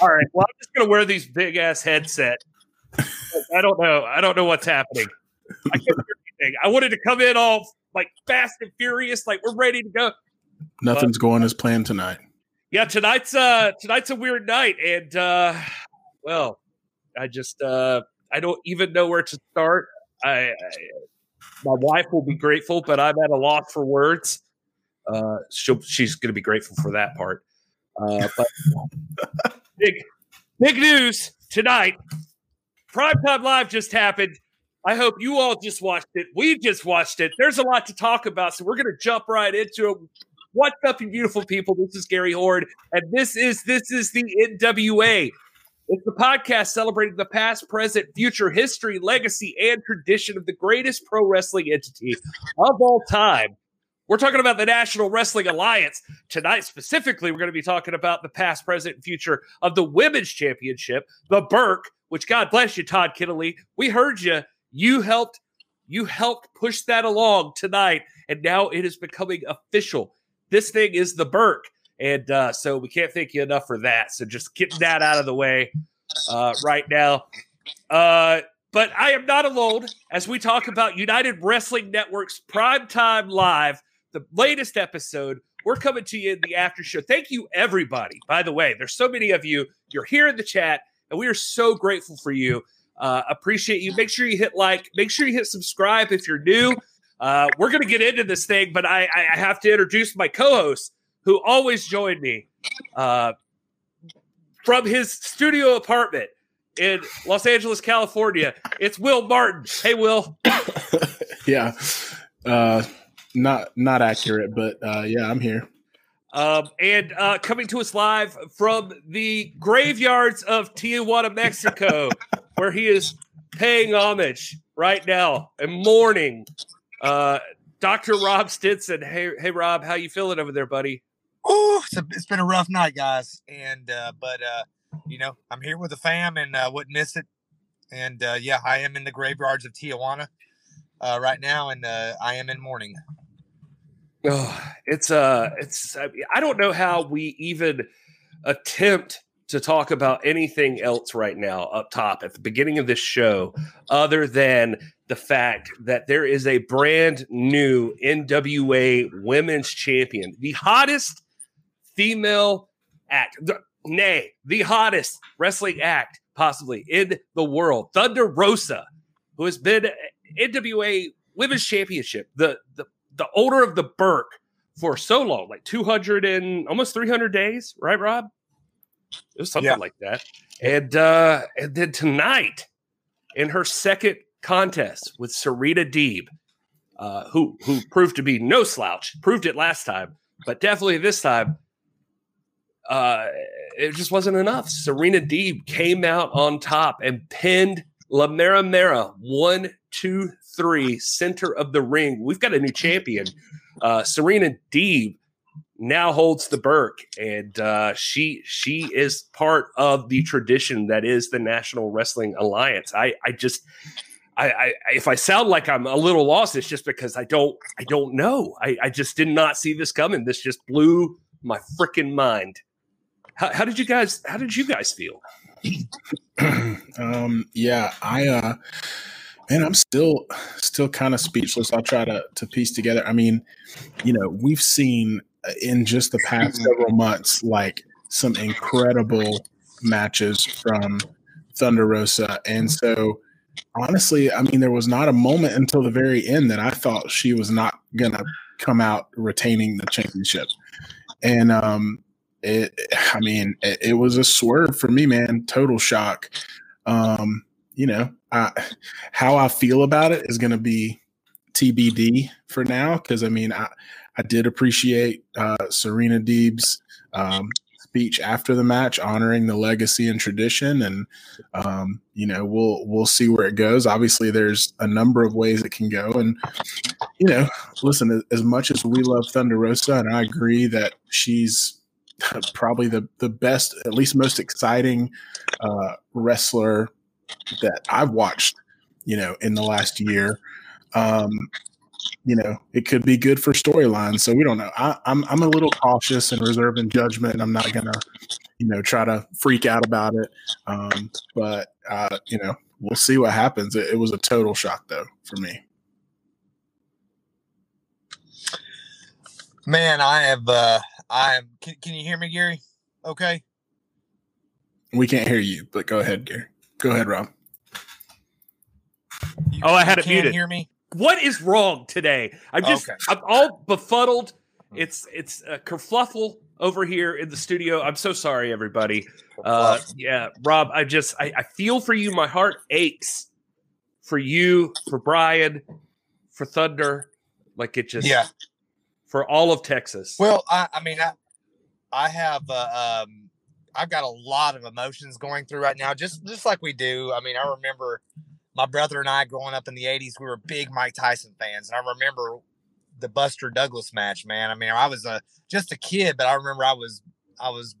All right. Well, I'm just gonna wear these big ass headset. I don't know. I don't know what's happening. I can't hear anything. I wanted to come in all like fast and furious, like we're ready to go. Nothing's going as planned tonight. Yeah, tonight's uh tonight's a weird night, and uh well, I just uh I don't even know where to start. I, I my wife will be grateful, but I'm at a loss for words. Uh, she'll, she's going to be grateful for that part. Uh, but big, big news tonight. Primetime Live just happened. I hope you all just watched it. We just watched it. There's a lot to talk about, so we're going to jump right into it. What's up, you beautiful people? This is Gary Horde, and this is this is the NWA. It's the podcast celebrating the past, present, future, history, legacy, and tradition of the greatest pro wrestling entity of all time. We're talking about the National Wrestling Alliance. Tonight, specifically, we're going to be talking about the past, present, and future of the Women's Championship, the Burke, which God bless you, Todd Keneley. We heard you. You helped you helped push that along tonight, and now it is becoming official. This thing is the Burke. And uh, so we can't thank you enough for that. So just getting that out of the way uh, right now. Uh, but I am not alone as we talk about United Wrestling Network's Primetime Live, the latest episode. We're coming to you in the after show. Thank you, everybody. By the way, there's so many of you. You're here in the chat, and we are so grateful for you. Uh, appreciate you. Make sure you hit like. Make sure you hit subscribe if you're new. Uh, we're going to get into this thing, but I, I have to introduce my co-host who always joined me uh, from his studio apartment in Los Angeles, California. It's Will Martin. Hey, Will. yeah, uh, not not accurate, but uh, yeah, I'm here. Um, and uh, coming to us live from the graveyards of Tijuana, Mexico, where he is paying homage right now and mourning. Uh, Dr. Rob Stinson. Hey, hey, Rob, how you feeling over there, buddy? Oh, it's, it's been a rough night, guys. And uh, but uh, you know, I'm here with the fam and uh, wouldn't miss it. And uh, yeah, I am in the graveyards of Tijuana uh, right now, and uh, I am in mourning. Oh, it's uh, it's I, mean, I don't know how we even attempt to talk about anything else right now up top at the beginning of this show, other than the fact that there is a brand new NWA Women's Champion, the hottest female act, nay, the hottest wrestling act possibly in the world. Thunder Rosa, who has been NWA Women's Championship, the the the owner of the Burke for so long, like 200 and almost 300 days, right, Rob? It was something yeah. like that. And uh and then tonight, in her second contest with Serena Deeb, uh, who who proved to be no slouch, proved it last time, but definitely this time uh, it just wasn't enough. Serena Deeb came out on top and pinned La Mera Mera one, two, three, center of the ring. We've got a new champion. Uh, Serena Deeb now holds the Burke, and uh, she she is part of the tradition that is the National Wrestling Alliance. I I just. I, I, if I sound like I'm a little lost, it's just because I don't I don't know. I, I just did not see this coming. This just blew my freaking mind. How, how did you guys? How did you guys feel? um, yeah, I, uh, man, I'm still, still kind of speechless. I'll try to to piece together. I mean, you know, we've seen uh, in just the past several months, like some incredible matches from Thunder Rosa, and so honestly, I mean, there was not a moment until the very end that I thought she was not gonna come out retaining the championship. And um, it, I mean, it, it, was a swerve for me, man. Total shock. Um, you know, I, how I feel about it is going to be TBD for now. Cause I mean, I, I did appreciate uh, Serena Deeb's um, speech after the match, honoring the legacy and tradition. And, um, you know, we'll, we'll see where it goes. Obviously there's a number of ways it can go. And, you know, listen, as much as we love Thunder Rosa, and I agree that she's, probably the the best, at least most exciting uh, wrestler that I've watched. You know, in the last year. Um, you know, it could be good for storylines. So we don't know. I, am I'm, I'm a little cautious and reserved reserving judgment. I'm not gonna, you know, try to freak out about it. Um, but uh, you know, we'll see what happens. It, it was a total shock though for me. Man, I have uh I am can, can you hear me, Gary? Okay. We can't hear you, but go ahead, Gary. Go ahead, Rob. You, oh, I had it muted. Hear me? What is wrong today? I'm just okay. I'm all befuddled. Hmm. It's it's a kerfluffle over here in the studio. I'm so sorry, everybody. Uh, yeah, Rob, I just I, I feel for you. My heart aches for you, for Brian, for Thunder. Like it just yeah for all of Texas. Well, I, I mean, I I have uh, um, I've got a lot of emotions going through right now, just just like we do. I mean, I remember my brother and I growing up in the '80s. We were big Mike Tyson fans, and I remember the Buster Douglas match. Man, I mean, I was a just a kid, but I remember I was I was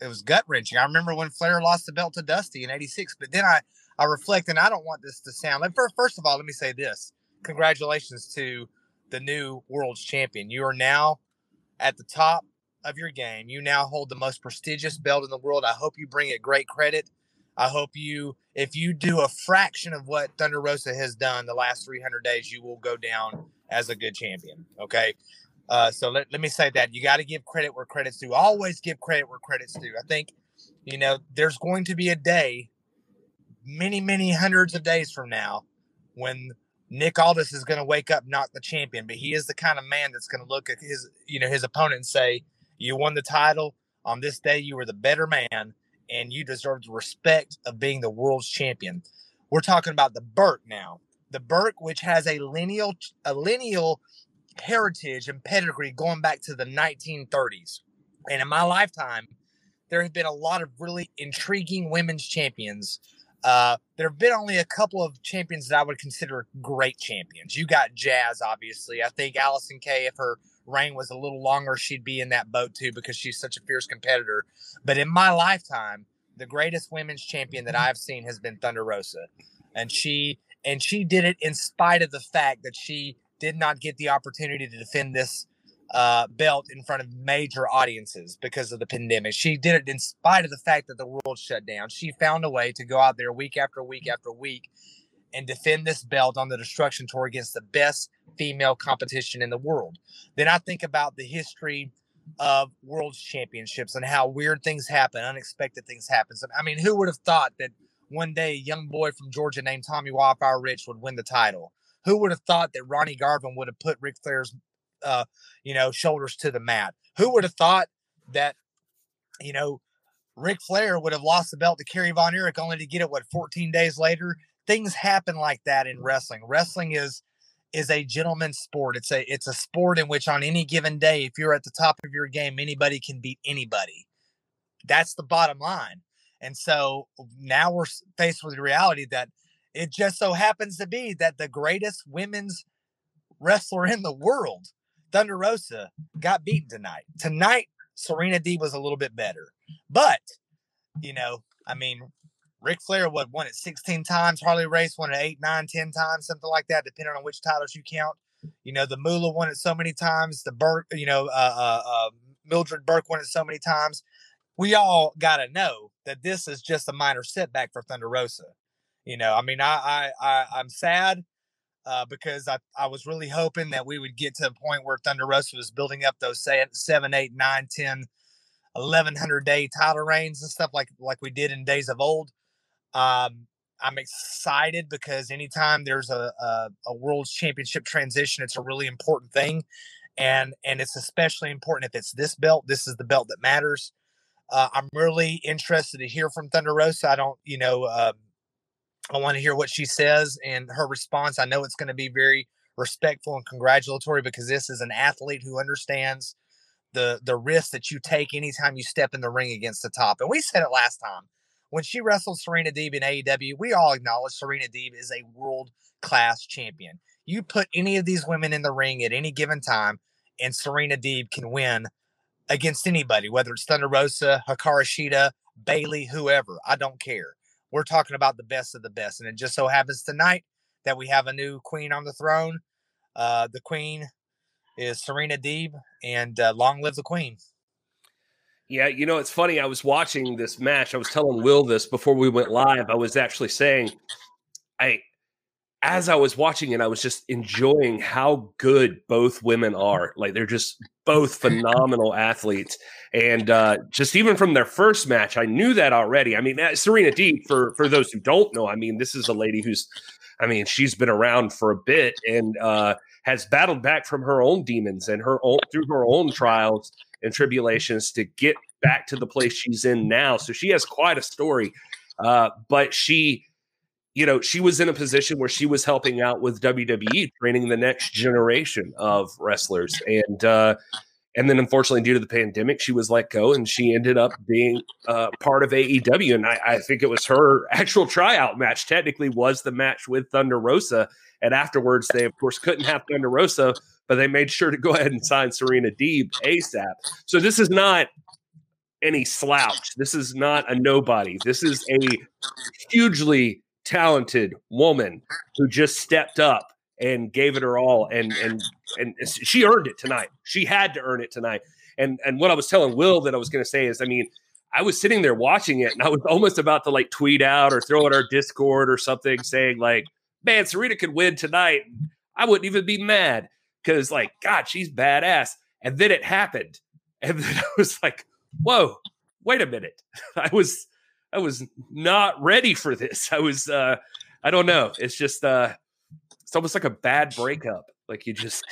it was gut wrenching. I remember when Flair lost the belt to Dusty in '86, but then I I reflect, and I don't want this to sound like. First of all, let me say this: congratulations to the new world's champion. You are now at the top of your game. You now hold the most prestigious belt in the world. I hope you bring it great credit. I hope you, if you do a fraction of what Thunder Rosa has done the last 300 days, you will go down as a good champion. Okay. Uh, so let, let me say that you got to give credit where credit's due. Always give credit where credit's due. I think, you know, there's going to be a day, many, many hundreds of days from now, when Nick Aldis is going to wake up not the champion, but he is the kind of man that's going to look at his, you know, his opponent and say, "You won the title on this day. You were the better man, and you deserve the respect of being the world's champion." We're talking about the Burke now, the Burke, which has a lineal, a lineal heritage and pedigree going back to the 1930s. And in my lifetime, there have been a lot of really intriguing women's champions uh, there have been only a couple of champions that I would consider great champions. You got Jazz, obviously. I think Allysin Kay, if her reign was a little longer, she'd be in that boat too because she's such a fierce competitor. But in my lifetime, the greatest women's champion that I've seen has been Thunder Rosa, and she and she did it in spite of the fact that she did not get the opportunity to defend this uh, belt in front of major audiences because of the pandemic. She did it in spite of the fact that the world shut down. She found a way to go out there week after week after week and defend this belt on the destruction tour against the best female competition in the world. Then I think about the history of world championships and how weird things happen, unexpected things happen. I mean, who would have thought that one day a young boy from Georgia named Tommy Wildfire Rich would win the title? Who would have thought that Ronnie Garvin would have put Ric Flair's uh, you know, shoulders to the mat. Who would have thought that, you know, Ric Flair would have lost the belt to Kerry Von Erich only to get it, what, 14 days later? Things happen like that in wrestling. Wrestling is is a gentleman's sport. It's a it's a sport in which on any given day, if you're at the top of your game, anybody can beat anybody. That's the bottom line. And so now we're faced with the reality that it just so happens to be that the greatest women's wrestler in the world Thunder Rosa got beaten tonight. Tonight, Serena Deeb was a little bit better. But, you know, I mean, Ric Flair what won it 16 times, Harley Race won it 8, 9, 10 times, something like that, depending on which titles you count. You know, the Moolah won it so many times, the Burke, you know, uh, uh, uh, Mildred Burke won it so many times. We all got to know that this is just a minor setback for Thunder Rosa. You know, I mean, I, I, I I'm sad uh, because I, I was really hoping that we would get to a point where Thunder Rosa was building up those say, 7, 8, 9, 10, 1100 day title reigns and stuff like like we did in days of old. Um, I'm excited because anytime there's a, a, a world's championship transition, it's a really important thing, and and it's especially important if it's this belt. This is the belt that matters. Uh, I'm really interested to hear from Thunder Rosa. I don't, you know, uh, I want to hear what she says and her response. I know it's going to be very respectful and congratulatory because this is an athlete who understands the the risk that you take anytime you step in the ring against the top. And we said it last time when she wrestled Serena Deeb in AEW. We all acknowledge Serena Deeb is a world class champion. You put any of these women in the ring at any given time, and Serena Deeb can win against anybody, whether it's Thunder Rosa, Hikaru Shida, Bayley, whoever. I don't care. We're talking about the best of the best. And it just so happens tonight that we have a new queen on the throne. Uh, the queen is Serena Deeb, and uh, long live the queen. Yeah, you know, it's funny. I was watching this match. I was telling Will this before we went live. I was actually saying, I, as I was watching it, I was just enjoying how good both women are. Like they're just both phenomenal athletes, and uh, just even from their first match, I knew that already. I mean, Serena Deeb. for for those who don't know, I mean, this is a lady who's, I mean, she's been around for a bit and uh, has battled back from her own demons and her own through her own trials and tribulations to get back to the place she's in now. So she has quite a story. Uh, but she, you know, she was in a position where she was helping out with WWE, training the next generation of wrestlers. And, uh, and then unfortunately, due to the pandemic, she was let go and she ended up being uh, part of AEW. And I, I, think it was her actual tryout match, technically, was the match with Thunder Rosa. And afterwards, they, of course, couldn't have Thunder Rosa but they made sure to go ahead and sign Serena Deeb ASAP. So this is not any slouch. This is not a nobody. This is a hugely talented woman who just stepped up and gave it her all and and and she earned it tonight. She had to earn it tonight. And and what I was telling Will that I was going to say is I mean I was sitting there watching it and I was almost about to like tweet out or throw it our Discord or something saying like man Serena could win tonight. I wouldn't even be mad because like God, she's badass. And then it happened, and then I was like, whoa, wait a minute. I was I was not ready for this. I was uh I don't know. It's just uh it's almost like a bad breakup. Like you just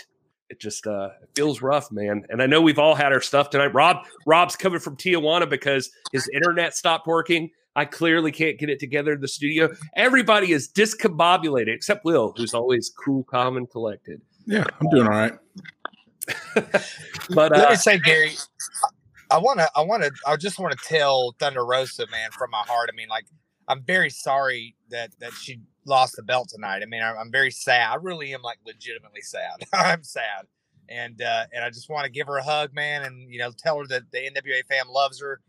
it just uh it feels rough, man. And I know we've all had our stuff tonight. Rob Rob's coming from Tijuana because his internet stopped working. I clearly can't get it together in the studio. Everybody is discombobulated except Will, who's always cool, calm, and collected. Yeah, I'm doing all right. but let uh, me say, Gary, I want to, I want to, I just want to tell Thunder Rosa, man, from my heart. I mean, like, I'm very sorry that that she lost the belt tonight. I mean, I'm, I'm very sad. I really am like legitimately sad. I'm sad, and uh, and I just want to give her a hug, man, and you know, tell her that the NWA fam loves her,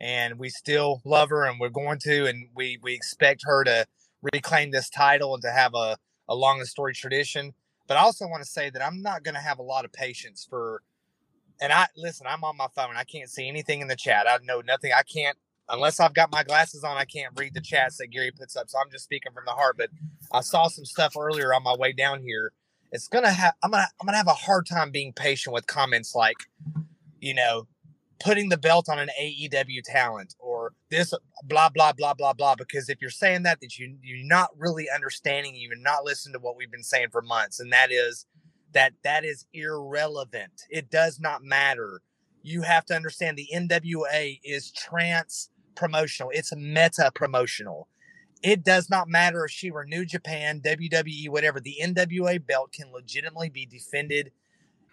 and we still love her, and we're going to, and we we expect her to reclaim this title and to have a a long and storied tradition. But I also want to say that I'm not going to have a lot of patience for. And I listen. I'm on my phone. I can't see anything in the chat. I know nothing. I can't unless I've got my glasses on. I can't read the chats that Gary puts up. So I'm just speaking from the heart. But I saw some stuff earlier on my way down here. It's gonna have. I'm gonna. I'm gonna have a hard time being patient with comments like, you know, putting the belt on an AEW talent or this blah blah blah blah blah. Because if you're saying that, that you you're not really understanding, you're not listening to what we've been saying for months, and that is that that is irrelevant. It does not matter. You have to understand the NWA is trans promotional. It's meta promotional. It does not matter if she were New Japan, WWE, whatever. The NWA belt can legitimately be defended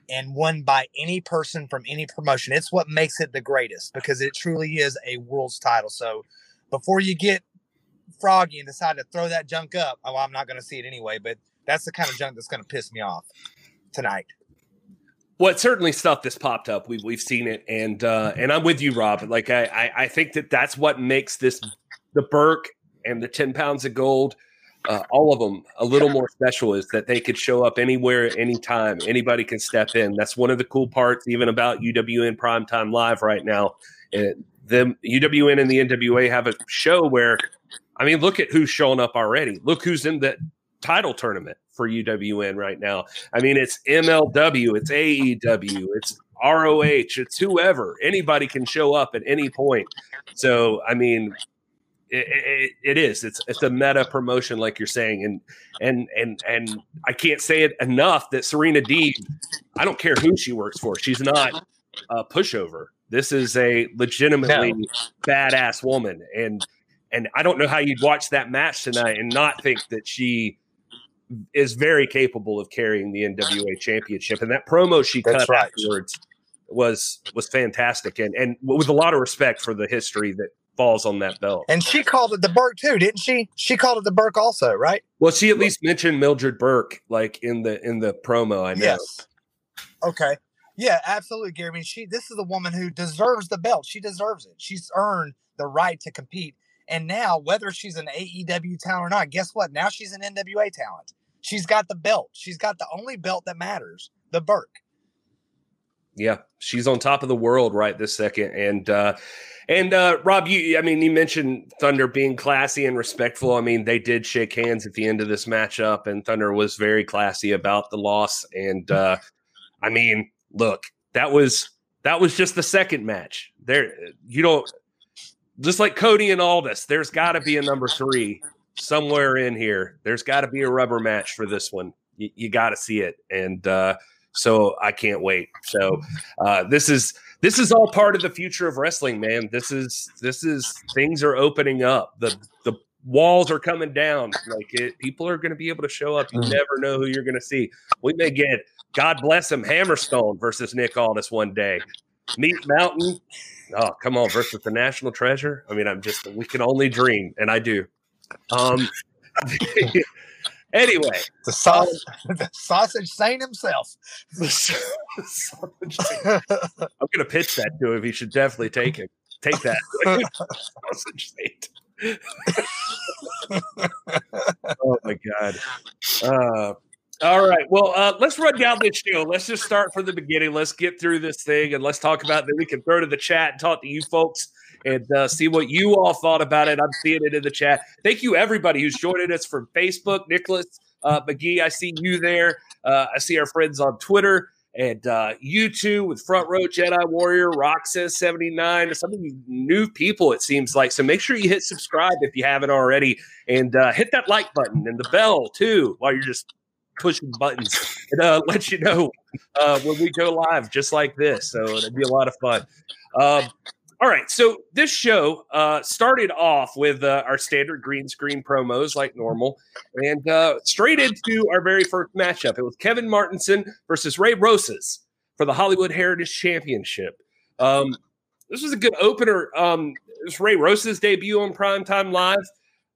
and won by any person from any promotion. It's what makes it the greatest because it truly is a world's title. So before you get froggy and decide to throw that junk up, oh, I'm not going to see it anyway, but that's the kind of junk that's going to piss me off tonight. Well, it's certainly stuff that's popped up. We've we've seen it, and uh, and I'm with you, Rob. Like I, I I think that that's what makes this the Burke and the ten pounds of gold uh, all of them a little more special is that they could show up anywhere, anytime. Anybody can step in. That's one of the cool parts, even about UWN Primetime Live right now. And the UWN and the NWA have a show where, I mean, look at who's showing up already. Look who's in the title tournament for UWN right now. I mean, it's MLW, it's AEW, it's ROH, it's whoever. Anybody can show up at any point. So, I mean, it, it, it is. It's it's a meta promotion, like you're saying, and and and and I can't say it enough that Serena Deeb. I don't care who she works for. She's not a pushover. This is a legitimately no. badass woman, and and I don't know how you'd watch that match tonight and not think that she is very capable of carrying the NWA championship. And that promo she That's cut right. afterwards was was fantastic, and and with a lot of respect for the history that falls on that belt. And she called it the Burke too, didn't she? She called it the Burke also, right? Well, she at least mentioned Mildred Burke like in the in the promo. I know. Yes. Okay. Yeah, absolutely, Gary. I mean, she this is a woman who deserves the belt. She deserves it. She's earned the right to compete. And now, whether she's an AEW talent or not, guess what? Now she's an NWA talent. She's got the belt. She's got the only belt that matters, the Burke. yeah, she's on top of the world right this second. And uh, and uh, Rob, you I mean, you mentioned Thunder being classy and respectful. I mean, they did shake hands at the end of this matchup, and Thunder was very classy about the loss. And uh, I mean, look, that was that was just the second match. There, you don't just like Cody and Aldis. There's got to be a number three somewhere in here. There's got to be a rubber match for this one. You, you got to see it, and uh, so I can't wait. So uh, this is this is all part of the future of wrestling, man. This is this is things are opening up. The the walls are coming down. Like it, people are going to be able to show up. You mm. never know who you're going to see. We may get God bless him Hammerstone versus Nick Aldis one day. Meat Mountain. Oh, come on, versus the National Treasure. I mean, I'm just we can only dream, and I do. Um, anyway, the sausage, um, the sausage saint himself. I'm gonna pitch that to him. He should definitely take it. Take that sausage saint. oh my god. Uh, all right. Well, uh, let's run down this show. Let's just start from the beginning. Let's get through this thing and let's talk about. Then we can throw to the chat and talk to you folks and uh, see what you all thought about it. I'm seeing it in the chat. Thank you, everybody who's joining us from Facebook. Nicholas uh, McGee, I see you there. Uh, I see our friends on Twitter and uh, YouTube with Front Row Jedi Warrior, Roxas 79, some of you new people, it seems like. So make sure you hit subscribe if you haven't already and uh, hit that like button and the bell too while you're just pushing buttons. It uh, lets you know uh, when we go live just like this. So it'd be a lot of fun. Um, all right, so this show uh, started off with uh, our standard green screen promos like normal, and uh, straight into our very first matchup. It was Kevin Martenson versus Ray Rosas for the Hollywood Heritage Championship. Um, this was a good opener. Um, it was Ray Rosas' debut on Primetime Live.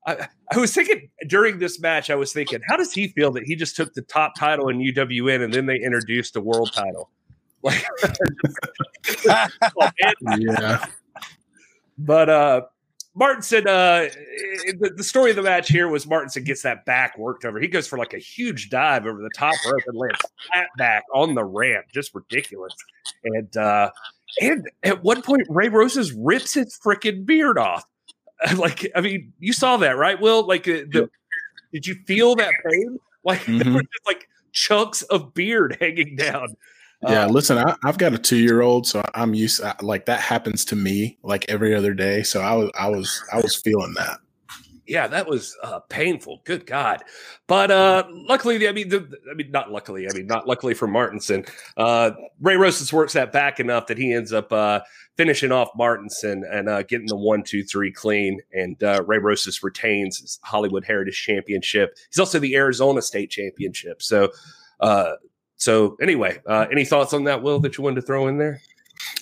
I, I, was thinking during this match, I was thinking, how does he feel that he just took the top title in UWN and then they introduced the world title? Like, yeah. But uh, Martenson, uh, the, the, story of the match here was Martenson gets that back worked over. He goes for like a huge dive over the top rope and lands flat back on the ramp, just ridiculous. And uh, and at one point, Ray Rosas rips his freaking beard off. Like, I mean, you saw that, right, Will? Like, uh, the, did you feel that pain? Like, mm-hmm. there were just like chunks of beard hanging down. Yeah, um, listen, I, have got a two year old, so I'm used to, like that happens to me like every other day. So I was, I was, I was feeling that. Yeah, that was uh, painful. Good God! But uh, luckily, I mean, the, I mean, not luckily. I mean, not luckily for Martenson. Uh, Ray Rosas works that back enough that he ends up uh, finishing off Martenson and uh, getting the one, two, three clean. And uh, Ray Rosas retains his Hollywood Heritage Championship. He's also the Arizona State Championship. So so anyway, any thoughts on that, Will, that you wanted to throw in there?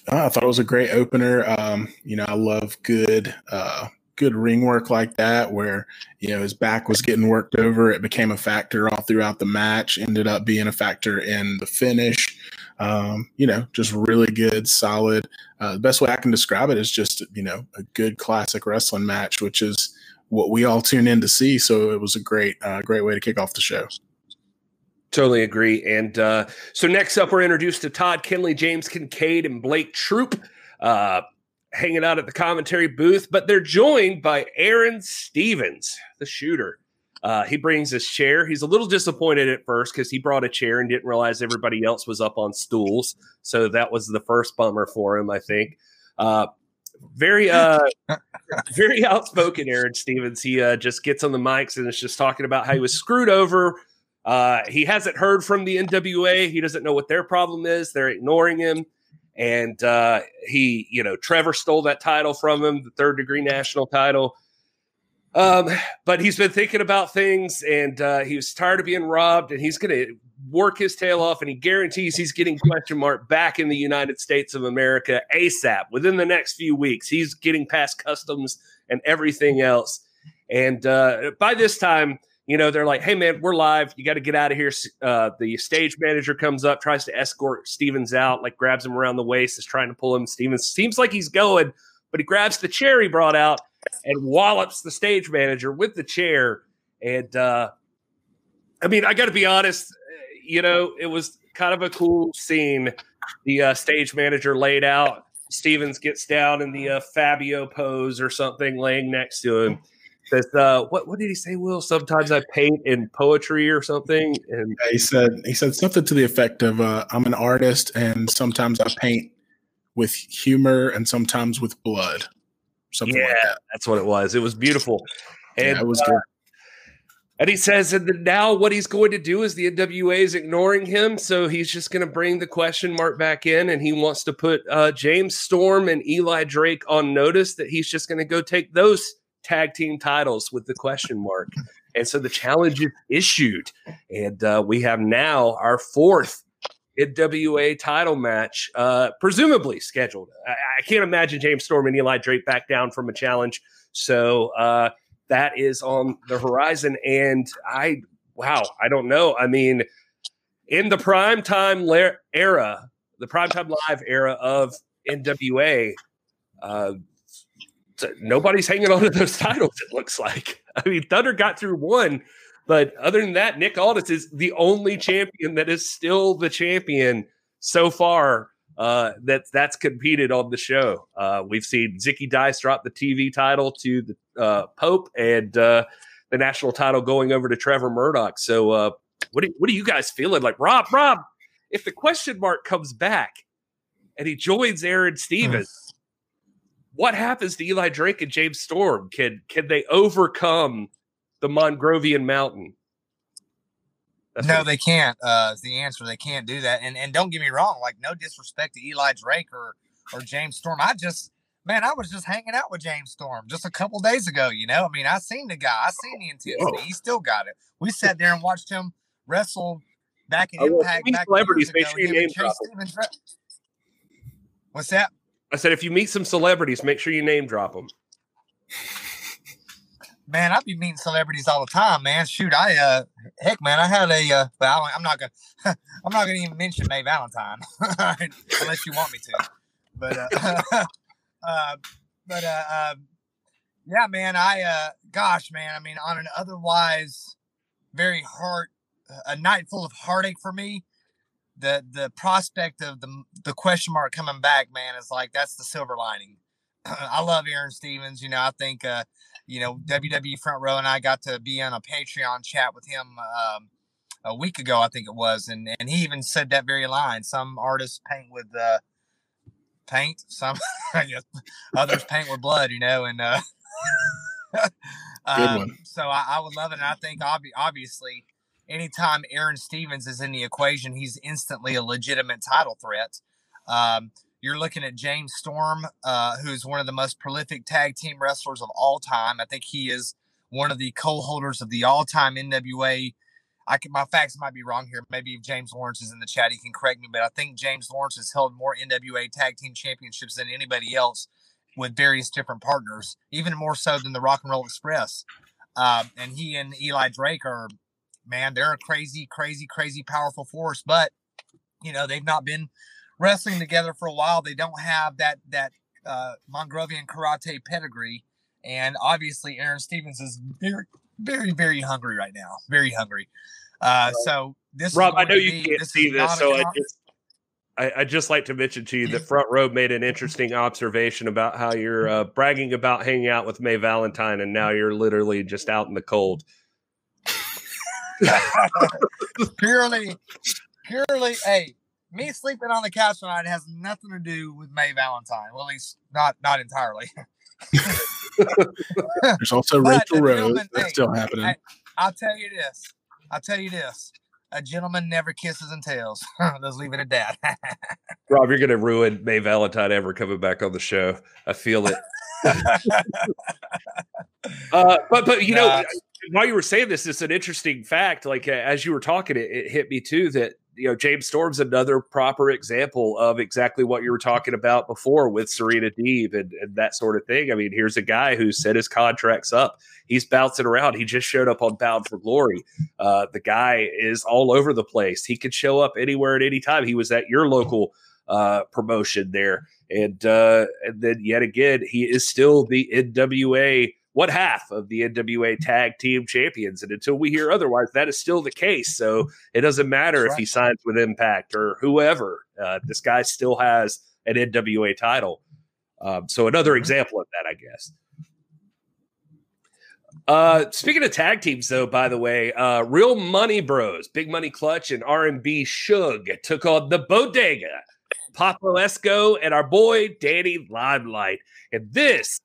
I thought it was a great opener. Um, you know, I love good, uh, good ring work like that, where you know his back was getting worked over. It became a factor all throughout the match. Ended up being a factor in the finish. Um, you know, just really good, solid. Uh, the best way I can describe it is just you know a good classic wrestling match, which is what we all tune in to see. So it was a great, uh, great way to kick off the show. Totally agree. And uh, so next up, we're introduced to Todd Keneley, James Kincaid, and Blake Troop uh, hanging out at the commentary booth, but they're joined by Aaron Stevens, the shooter. Uh, he brings his chair. He's a little disappointed at first because he brought a chair and didn't realize everybody else was up on stools. So that was the first bummer for him, I think. Uh, very, uh, very outspoken, Aaron Stevens. He uh, just gets on the mics and is just talking about how he was screwed over uh, he hasn't heard from the NWA. He doesn't know what their problem is. They're ignoring him. And uh, he, you know, Trevor stole that title from him, the third degree national title. Um, but he's been thinking about things and uh, he was tired of being robbed and he's going to work his tail off and he guarantees he's getting question mark back in the United States of America ASAP within the next few weeks. He's getting past customs and everything else. And uh, by this time, you know, they're like, hey, man, we're live. You got to get out of here. Uh, the stage manager comes up, tries to escort Stevens out, like grabs him around the waist, is trying to pull him. Stevens seems like he's going, but he grabs the chair he brought out and wallops the stage manager with the chair. And uh, I mean, I got to be honest, you know, it was kind of a cool scene the uh, stage manager laid out. Stevens gets down in the uh, Fabio pose or something, laying next to him. Says, uh, "What? What did he say, Will? Sometimes I paint in poetry or something." And Yeah, he said he said something to the effect of uh, I'm an artist and sometimes I paint with humor and sometimes with blood. Something like yeah, that. that's what it was. It was beautiful. And yeah, it was uh. And he says, and now what he's going to do is the NWA is ignoring him, so he's just going to bring the question mark back in, and he wants to put uh, James Storm and Eli Drake on notice that he's just going to go take those tag team titles with the question mark. And so the challenge is issued, and uh, we have now our fourth NWA title match, uh, presumably scheduled. I, I can't imagine James Storm and Eli Drake back down from a challenge, so. Uh, that is on the horizon. And I, wow, I don't know. I mean, in the primetime la- era, the primetime live era of NWA, uh, nobody's hanging on to those titles, it looks like. I mean, Thunder got through one, but other than that, Nick Aldis is the only champion that is still the champion so far uh, that that's competed on the show. Uh, we've seen Zicky Dice drop the TV title to the uh, Pope and uh, the national title going over to Trevor Murdoch. So, uh, what do, what are you guys feeling like, Rob? Rob, if the question mark comes back and he joins Aaron Stevens, what happens to Eli Drake and James Storm? Can can they overcome the Mongrovian Mountain? That's no, they can't. Uh, is the answer. They can't do that. And and don't get me wrong. Like no disrespect to Eli Drake or or James Storm. I just man, I was just hanging out with James Storm just a couple days ago. You know, I mean, I seen the guy. I seen the intensity. He still got it. We sat there and watched him wrestle back in Impact. back celebrities, make sure you name What's that? I said, if you meet some celebrities, make sure you name drop them. Man, I be meeting celebrities all the time, man. Shoot, I uh, heck, man, I had a. Uh, well, I'm not gonna, I'm not gonna even mention May Valentine unless you want me to. But, uh, uh but uh, uh, yeah, man, I, uh, gosh, man, I mean, on an otherwise very heart, a night full of heartache for me. The the prospect of the the question mark coming back, man, is like that's the silver lining. I love Aaron Stevens. You know, I think. uh you know, WWE Front Row and I got to be on a Patreon chat with him um, a week ago, I think it was, and and he even said that very line. Some artists paint with uh, paint, some I guess others paint with blood, you know, and uh, um, so I, I would love it. And I think obvi- obviously, anytime Aaron Stevens is in the equation, he's instantly a legitimate title threat. Um, you're looking at James Storm, uh, who's one of the most prolific tag team wrestlers of all time. I think he is one of the co-holders of the all-time NWA. I can, my facts might be wrong here. Maybe if James Lawrence is in the chat, he can correct me. But I think James Lawrence has held more NWA tag team championships than anybody else with various different partners, even more so than the Rock and Roll Express. Um, and he and Eli Drake are, man, they're a crazy, crazy, crazy powerful force. But you know, they've not been wrestling together for a while. They don't have that that uh, Mongrovian karate pedigree, and obviously Aaron Stevens is very, very, very hungry right now. Very hungry. Uh, so this, is Rob, I know you be- can't is see this, so I just I, I just like to mention to you that Front Row made an interesting observation about how you're uh, bragging about hanging out with May Valentine, and now you're literally just out in the cold. purely, purely. Hey, me sleeping on the couch tonight has nothing to do with May Valentine. Well, at least not not entirely. There's also But Rachel the Rose. gentleman- That's hey, still happening. hey, I'll tell you this. I'll tell you this. A gentleman never kisses and tells. Let's leave it at that. Rob, you're going to ruin May Valentine ever coming back on the show. I feel it. Uh, but but you know, Nah. While you were saying this, it's an interesting fact. Like uh, as you were talking, it, it hit me too that you know James Storm's another proper example of exactly what you were talking about before with Serena Deeb and, and that sort of thing. I mean, here's a guy who set his contracts up. He's bouncing around. He just showed up on Bound for Glory. Uh, the guy is all over the place. He could show up anywhere at any time. He was at your local uh, promotion there. And uh, and then yet again, he is still the NWA one half of the NWA Tag Team Champions. And until we hear otherwise, that is still the case. So it doesn't matter That's if right. he signs with Impact or whoever. Uh, this guy still has an NWA title. Um, so another mm-hmm. example of that, I guess. Uh, speaking of tag teams, though, by the way, uh, Real Money Bros, Big Money Clutch, and R&B Shug took on the Bodega, Papa Esco, and our boy Danny Limelight. And this,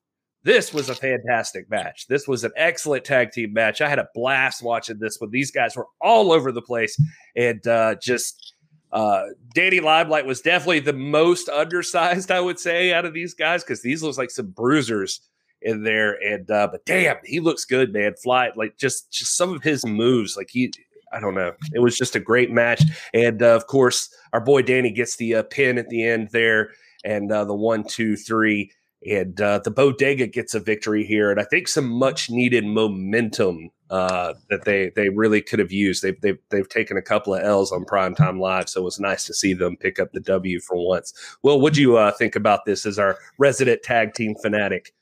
this was a fantastic match. This was an excellent tag team match. I had a blast watching this one. These guys were all over the place, and uh, just uh, Danny Limelight was definitely the most undersized, I would say, out of these guys because these looks like some bruisers in there. And uh, but damn, he looks good, man. Fly like just just some of his moves, like he. I don't know. It was just a great match, and uh, of course, our boy Danny gets the uh, pin at the end there, and uh, the one, two, three, and uh, the Bodega gets a victory here, and I think some much needed momentum uh, that they they really could have used. They've, they've they've taken a couple of L's on Primetime Live, so it was nice to see them pick up the W for once. Well, what do you uh, think about this as our resident tag team fanatic?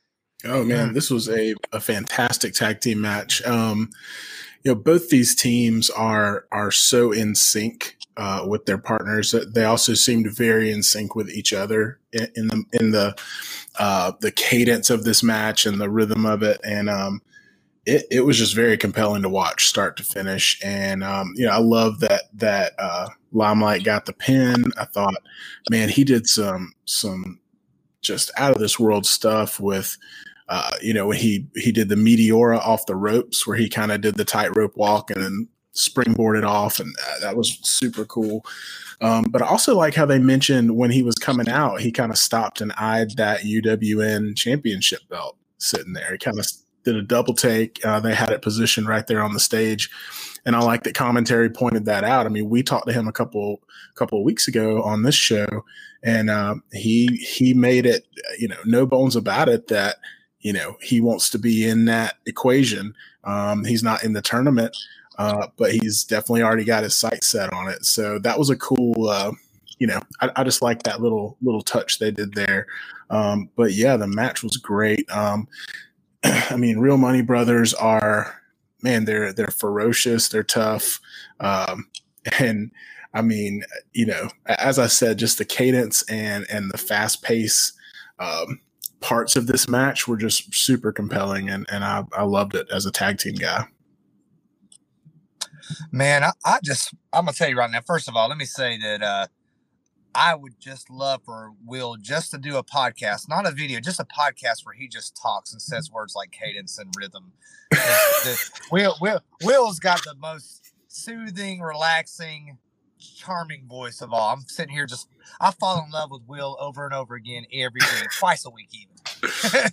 Oh man, this was a, a fantastic tag team match. Um, you know, both these teams are are so in sync uh, with their partners. They also seemed very in sync with each other in, in the in the uh, the cadence of this match and the rhythm of it. And um, it, it was just very compelling to watch start to finish. And um, you know, I love that that uh, Limelight got the pin. I thought, man, he did some some just out of this world stuff with uh, you know, when he he did the Meteora off the ropes, where he kind of did the tightrope walk and then springboarded off, and that, was super cool. Um, but I also like how they mentioned when he was coming out, he kind of stopped and eyed that UWN championship belt sitting there. He kind of did a double take. Uh, they had it positioned right there on the stage, and I like that commentary pointed that out. I mean, we talked to him a couple couple of weeks ago on this show, and uh, he he made it you know no bones about it that you know he wants to be in that equation. Um, he's not in the tournament, uh, but he's definitely already got his sights set on it. So that was a cool. Uh, you know, I, I, just like that little little touch they did there. Um, but yeah, the match was great. Um, I mean, Real Money Brothers are man, they're they're ferocious, they're tough, um, and I mean, you know, as I said, just the cadence and and the fast pace um, parts of this match were just super compelling, and and I, I loved it as a tag team guy. Man, I, I just I'm gonna tell you right now. First of all, let me say that uh, I would just love for Will just to do a podcast, not a video, just a podcast where he just talks and says words like cadence and rhythm. Will, Will, Will's got the most soothing, relaxing, charming voice of all. I'm sitting here just I fall in love with Will over and over again every week, twice a week even.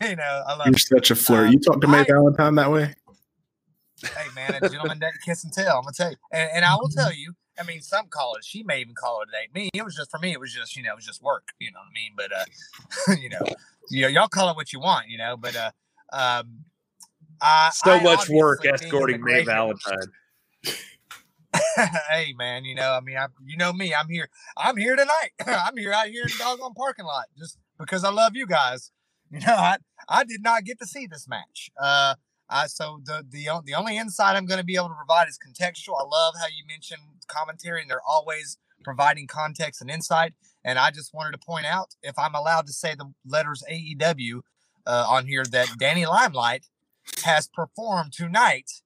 you know, I love You're such a flirt. Um, you talk to May I, Valentine that way? Hey man, a gentleman doesn't kiss and tell. I'm gonna tell you. And, and I will tell you, I mean, some call it. She may even call it a date. Me, it was just for me. It was just you know, it was just work. You know what I mean? But uh, you know, you know, y'all call it what you want. You know, but uh, um, I, so I much work escorting May Valentine. hey man, you know, I mean, I, you know me, I'm here. I'm here tonight. I'm here out here in the doggone parking lot just because I love you guys. You know, I I did not get to see this match. Uh, So the the the only insight I'm going to be able to provide is contextual. I love how you mentioned commentary, and they're always providing context and insight. And I just wanted to point out, if I'm allowed to say the letters AEW uh, on here, that Danny Limelight has performed tonight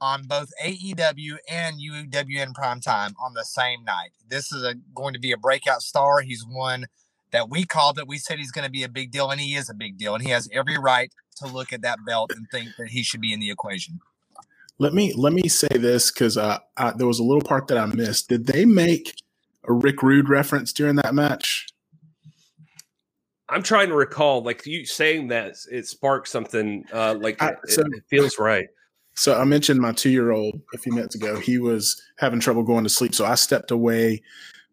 on both AEW and UWN Prime Time on the same night. This is a, going to be a breakout star. He's one that we called it. We said he's going to be a big deal, and he is a big deal. And he has every right to look at that belt and think that he should be in the equation. Let me let me say this because uh, there was a little part that I missed. Did they make a Rick Rude reference during that match? I'm trying to recall, like you saying that it sparked something. Uh, like I, so, it, it feels right. So I mentioned my two year old a few minutes ago. He was having trouble going to sleep. So I stepped away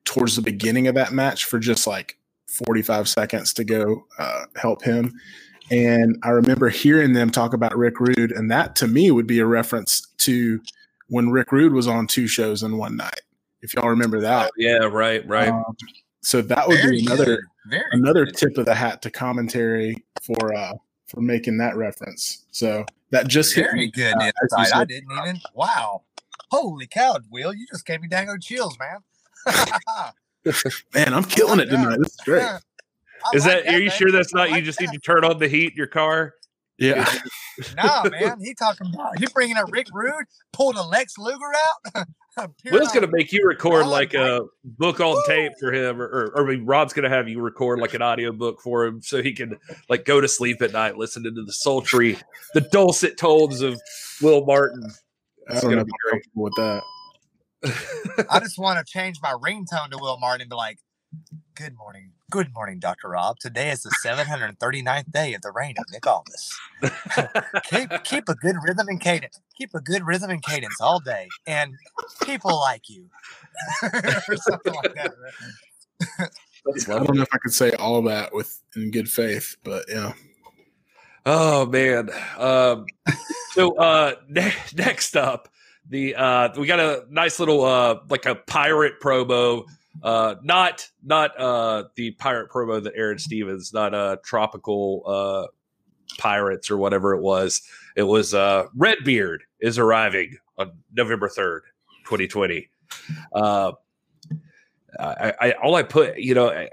towards the beginning of that match for just like 45 seconds to go uh, help him. And I remember hearing them talk about Rick Rude. And that to me would be a reference to when Rick Rude was on two shows in one night. If y'all remember that. Oh, yeah, right, right. Um, so that would Very be another another good. tip of the hat to commentary for uh, for making that reference. So that just very hit good uh, insight. I didn't even. Wow, holy cow, Will! You just gave me dango chills, man. man, I'm killing it tonight. This is great. Is like that, that? Are you man. sure that's not? Like you just that. need to turn on the heat in your car. Yeah. nah, man. He talking about he bringing up Rick Rude, pulled a Lex Luger out. Will's going to make you record like a book on Woo! tape for him, or, or, or I mean, Rob's going to have you record like an audio book for him so he can like go to sleep at night listening to the sultry, the dulcet tones of Will Martin. That's going to be great with that. I just want to change my ringtone to Will Martin and be like, "Good morning, Good morning, Dr. Rob. Today is the 739th day of the reign of Nick Aldis. keep, keep a good rhythm and cadence. Keep a good rhythm and cadence all day, and people like you. or something like that. I don't know if I could say all that with in good faith, but yeah. Oh man. Um, so uh, ne- next up, the uh, we got a nice little uh, like a pirate promo uh, not not uh, the pirate promo that Aron Stevens, not uh, tropical uh, pirates or whatever it was. It was uh, Redbeard is arriving on November third, twenty twenty. Uh, I, I all I put, you know, it,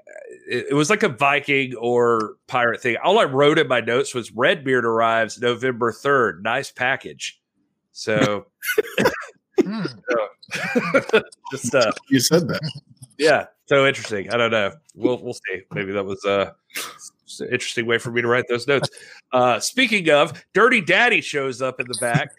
it, was like a Viking or pirate thing. All I wrote in my notes was Redbeard arrives November third. Nice package. So, hmm. so just uh, you said that yeah, so interesting. I don't know. We'll we'll see. Maybe that was uh, an interesting way for me to write those notes. Uh, speaking of, Dirty Daddy shows up in the back.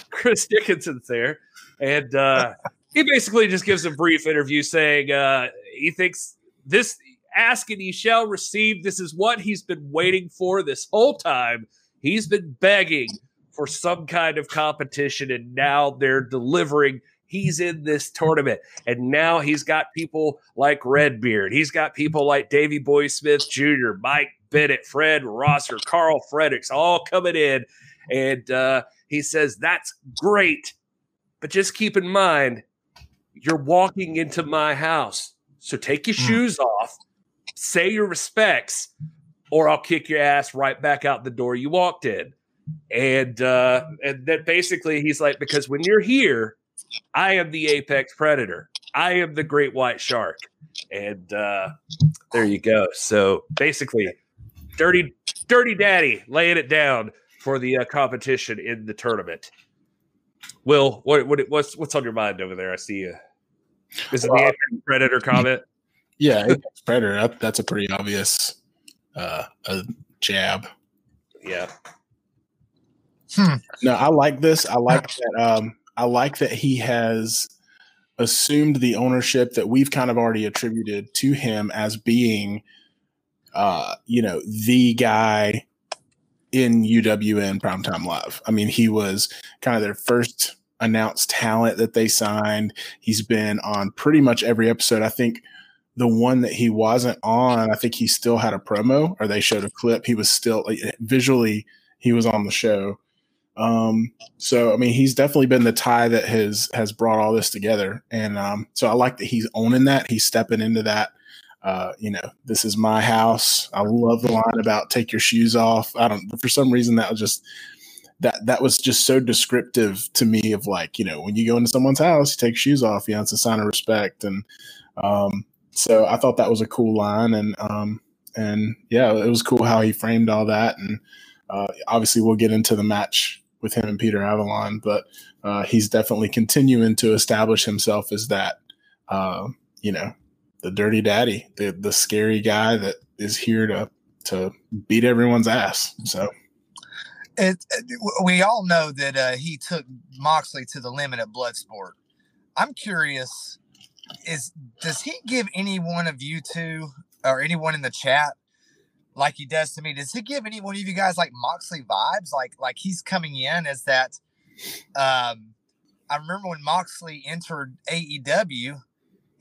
Chris Dickinson's there, and uh, he basically just gives a brief interview saying uh, he thinks this ask and he shall receive. This is what he's been waiting for this whole time. He's been begging for some kind of competition, and now they're delivering he's in this tournament. And now he's got people like Redbeard. He's got people like Davy Boy Smith Jr., Mike Bennett, Fred Rosser, Carl Fredericks, all coming in. And uh, he says, That's great. But just keep in mind, you're walking into my house. So take your mm. shoes off, say your respects, or I'll kick your ass right back out the door you walked in. And uh, and that basically he's like, because when you're here, I am the apex predator. I am the great white shark. And uh, there you go. So basically, dirty, dirty daddy laying it down for the uh, competition in the tournament. Will, what, what, what's what's on your mind over there? I see you. Is it the apex predator comment? Yeah, apex predator. That, that's a pretty obvious uh, a jab. Yeah. Hmm. No, I like this. I like that. Um, I like that he has assumed the ownership that we've kind of already attributed to him as being, uh, you know, the guy in UWN Primetime Live. I mean, he was kind of their first announced talent that they signed. He's been on pretty much every episode. I think the one that he wasn't on, I think he still had a promo or they showed a clip. He was still visually, he was on the show. Um, so I mean, he's definitely been the tie that has has brought all this together, and um, so I like that he's owning that. He's stepping into that. Uh, you know, this is my house. I love the line about "take your shoes off." I don't. For some reason, that was just that that was just so descriptive to me of like you know when you go into someone's house, you take shoes off. You know, it's a sign of respect, and um, so I thought that was a cool line, and um, and yeah, it was cool how he framed all that, and uh, obviously we'll get into the match with him and Peter Avalon, but uh, he's definitely continuing to establish himself as that, uh, you know, the dirty daddy, the the scary guy that is here to to beat everyone's ass. So. It, we all know that uh, he took Moxley to the limit at Bloodsport. I'm curious: is does he give any one of you two or anyone in the chat like he does to me. Does he give any one of you guys like Moxley vibes? Like like he's coming in as that. Um, I remember when Moxley entered AEW,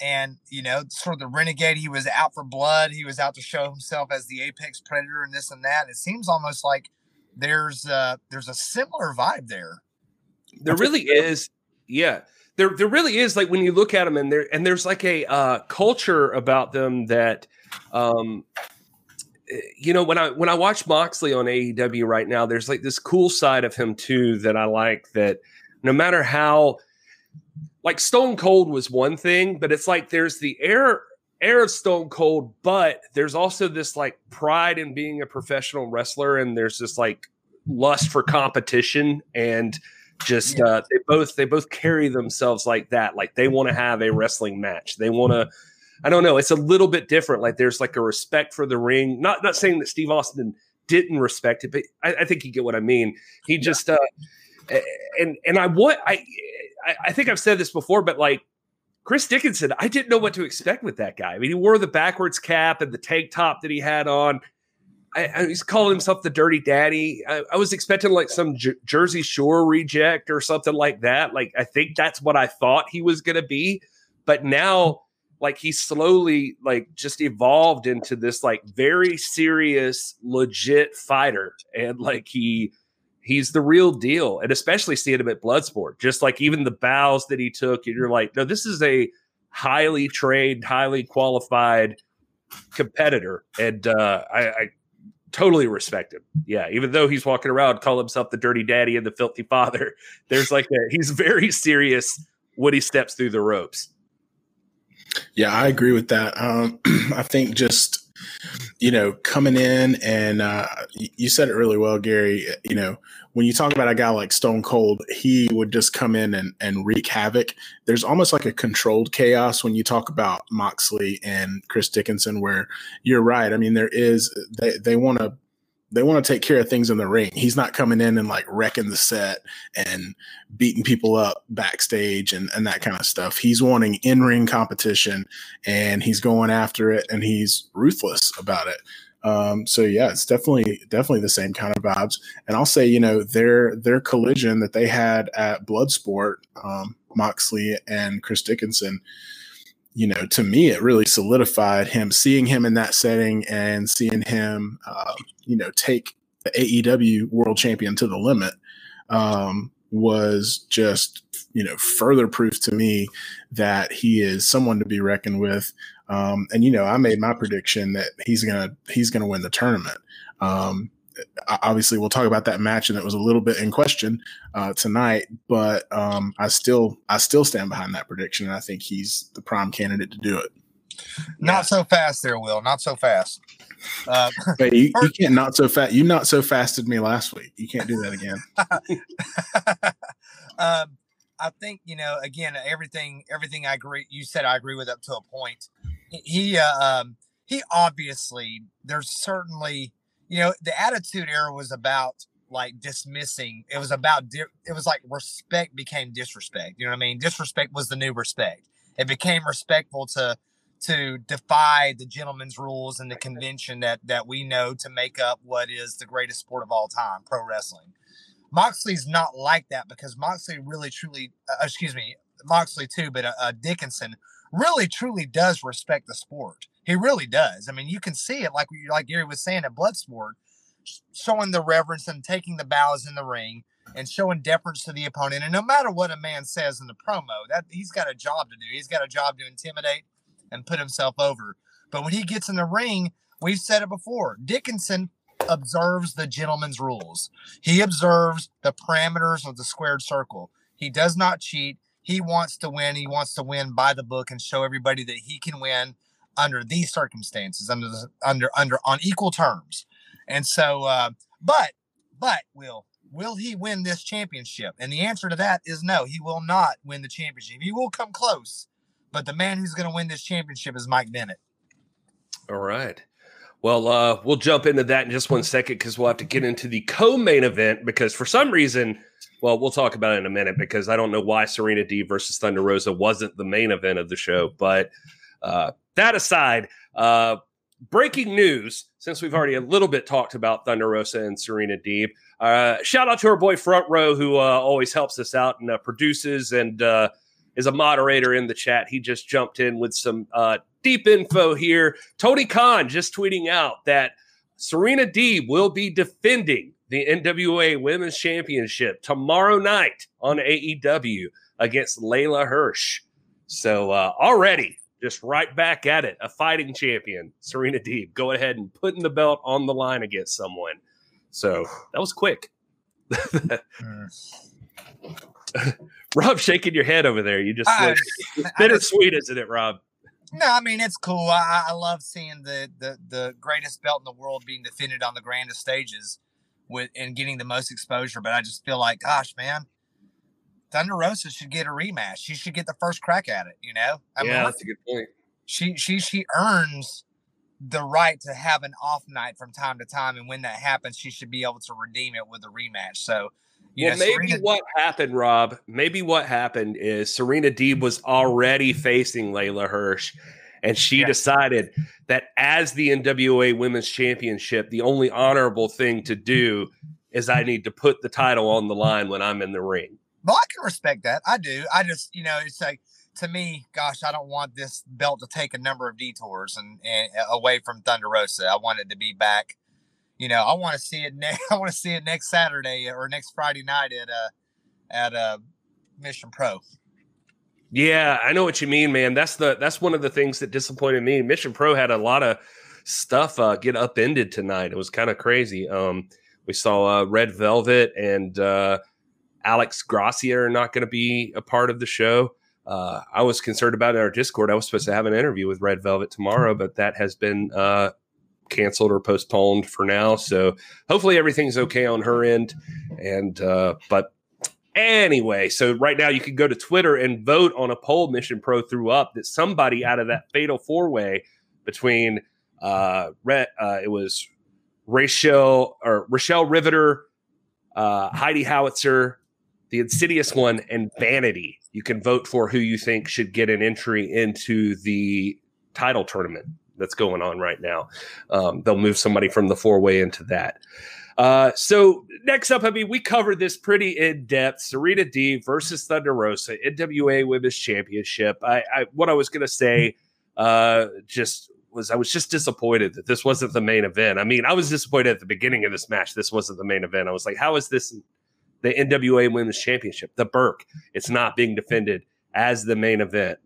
and you know, sort of the renegade. He was out for blood. He was out to show himself as the apex predator and this and that. It seems almost like there's uh there's a similar vibe there. There really is. Yeah. There, there really is like when you look at them and there and there's like a uh, culture about them that um, you know when I when I watch Moxley on AEW right now, there's like this cool side of him too that I like. That no matter how like Stone Cold was one thing, but it's like there's the air air of Stone Cold, but there's also this like pride in being a professional wrestler, and there's this like lust for competition and just uh, they both they both carry themselves like that like they want to have a wrestling match they want to i don't know it's a little bit different like there's like a respect for the ring not not saying that steve austin didn't respect it but i, I think you get what i mean he just uh and and i want i i think i've said this before but like Chris Dickinson, I didn't know what to expect with that guy. I mean, he wore the backwards cap and the tank top that he had on. I, I, he's calling himself the Dirty Daddy. I, I was expecting like some J- Jersey Shore reject or something like that. Like I think that's what I thought he was going to be, but now like he's slowly like just evolved into this like very serious, legit fighter, and like he he's the real deal. And especially seeing him at Bloodsport, just like even the bows that he took, and you're like, no, this is a highly trained, highly qualified competitor, and uh, I, I totally respect him. Yeah, even though he's walking around call himself the dirty daddy and the filthy father, there's like a, he's very serious when he steps through the ropes. Yeah, I agree with that. Um, I think just you know coming in and uh, you said it really well, Gary. You know when you talk about a guy like Stone Cold, he would just come in and, and wreak havoc. There's almost like a controlled chaos when you talk about Moxley and Chris Dickinson, where you're right. I mean, there is they they want to they want to take care of things in the ring. He's not coming in and like wrecking the set and beating people up backstage and, and that kind of stuff. He's wanting in ring competition and he's going after it and he's ruthless about it. Um, so yeah, it's definitely definitely the same kind of vibes. And I'll say, you know, their their collision that they had at Bloodsport, um, Moxley and Chris Dickinson, you know, to me, it really solidified him. Seeing him in that setting and seeing him, uh, you know, take the AEW World Champion to the limit um, was just, you know, further proof to me that he is someone to be reckoned with. Um, and you know, I made my prediction that he's gonna he's gonna win the tournament. Um, obviously, we'll talk about that match, and it was a little bit in question uh, tonight. But um, I still I still stand behind that prediction, and I think he's the prime candidate to do it. Not yeah. so fast, there, Will. Not so fast. Uh, but you, you, can't not so fast. You not so fasted me last week. You can't do that again. um, I think you know. Again, everything everything I agree. You said I agree with up to a point he uh, um, he obviously there's certainly you know the attitude era was about like dismissing it was about di- it was like respect became disrespect you know what i mean? Disrespect was the new respect. It became respectful to to defy the gentleman's rules and the convention that that we know to make up what is the greatest sport of all time pro wrestling. Moxley's not like that because moxley really truly uh, excuse me moxley too but uh, dickinson really truly does respect the sport. He really does. I mean, you can see it like like Gary was saying at Bloodsport, showing the reverence and taking the bows in the ring and showing deference to the opponent. And no matter what a man says in the promo, that he's got a job to do. He's got a job to intimidate and put himself over. But when he gets in the ring, we've said it before. Dickinson observes the gentleman's rules. He observes the parameters of the squared circle. He does not cheat he wants to win. He wants to win by the book and show everybody that he can win under these circumstances, under under under on equal terms. And so, uh, but but will will he win this championship? And the answer to that is no. He will not win the championship. He will come close, but the man who's going to win this championship is Mike Bennett. All right. Well, uh, we'll jump into that in just one second because we'll have to get into the co-main event because for some reason well, we'll talk about it in a minute because I don't know why Serena Deeb versus Thunder Rosa wasn't the main event of the show. But uh, that aside, uh, breaking news since we've already a little bit talked about Thunder Rosa and Serena Deeb. Uh, shout out to our boy Front Row who uh, always helps us out and uh, produces and uh, is a moderator in the chat. He just jumped in with some deep info here. Tony Khan just tweeting out that Serena Deeb will be defending the NWA Women's Championship tomorrow night on AEW against Leyla Hirsch. So uh, already just right back at it. A fighting champion, Serena Deeb, go ahead and putting the belt on the line against someone. So that was quick. Rob shaking your head over there. You just I- look bittersweet, isn't it, Rob? No, I mean it's cool. I, I love seeing the, the the greatest belt in the world being defended on the grandest stages, with and getting the most exposure. But I just feel like, gosh, man, Thunder Rosa should get a rematch. She should get the first crack at it. You know, I yeah, what- that's a good point. she she she earns the right to have an off night from time to time, and when that happens, she should be able to redeem it with a rematch. So, you well, know, maybe Serena- what happened, Rob, maybe what happened is Serena Deeb was already facing Leyla Hirsch, and she Yeah. decided that as the NWA Women's Championship, the only honorable thing to do is I need to put the title on the line when I'm in the ring. Well, I can respect that. I do. I just, you know, it's like to me, gosh, I don't want this belt to take a number of detours and, and uh, away from Thunder Rosa. I want it to be back. You know, I want to see it. Ne- I want to see it next Saturday or next Friday night at uh at uh Mission Pro. Yeah, I know what you mean, man. That's the that's one of the things that disappointed me. Mission Pro had a lot of stuff uh, get upended tonight. It was kind of crazy. Um, we saw uh, Red Velvet and uh, Alex Gracia are not going to be a part of the show. Uh, I was concerned about in our Discord. I was supposed to have an interview with Red Velvet tomorrow, but that has been uh, canceled or postponed for now. So hopefully everything's okay on her end. And uh, but Anyway, so right now you can go to Twitter and vote on a poll Mission Pro threw up that somebody out of that fatal four way between uh, Re- uh it was Rachel or Rochelle Riveter, uh, Heidi Howitzer, the Insidious one, and Vanity. You can vote for who you think should get an entry into the title tournament that's going on right now. Um, they'll move somebody from the four way into that. Uh, so next up, I mean, we covered this pretty in depth. Serena Deeb versus Thunder Rosa, NWA Women's Championship. I, I what I was gonna say, uh, just was I was just disappointed that this wasn't the main event. I mean, I was disappointed at the beginning of this match. This wasn't the main event. I was like, how is this the NWA Women's Championship, the Burke? It's not being defended as the main event.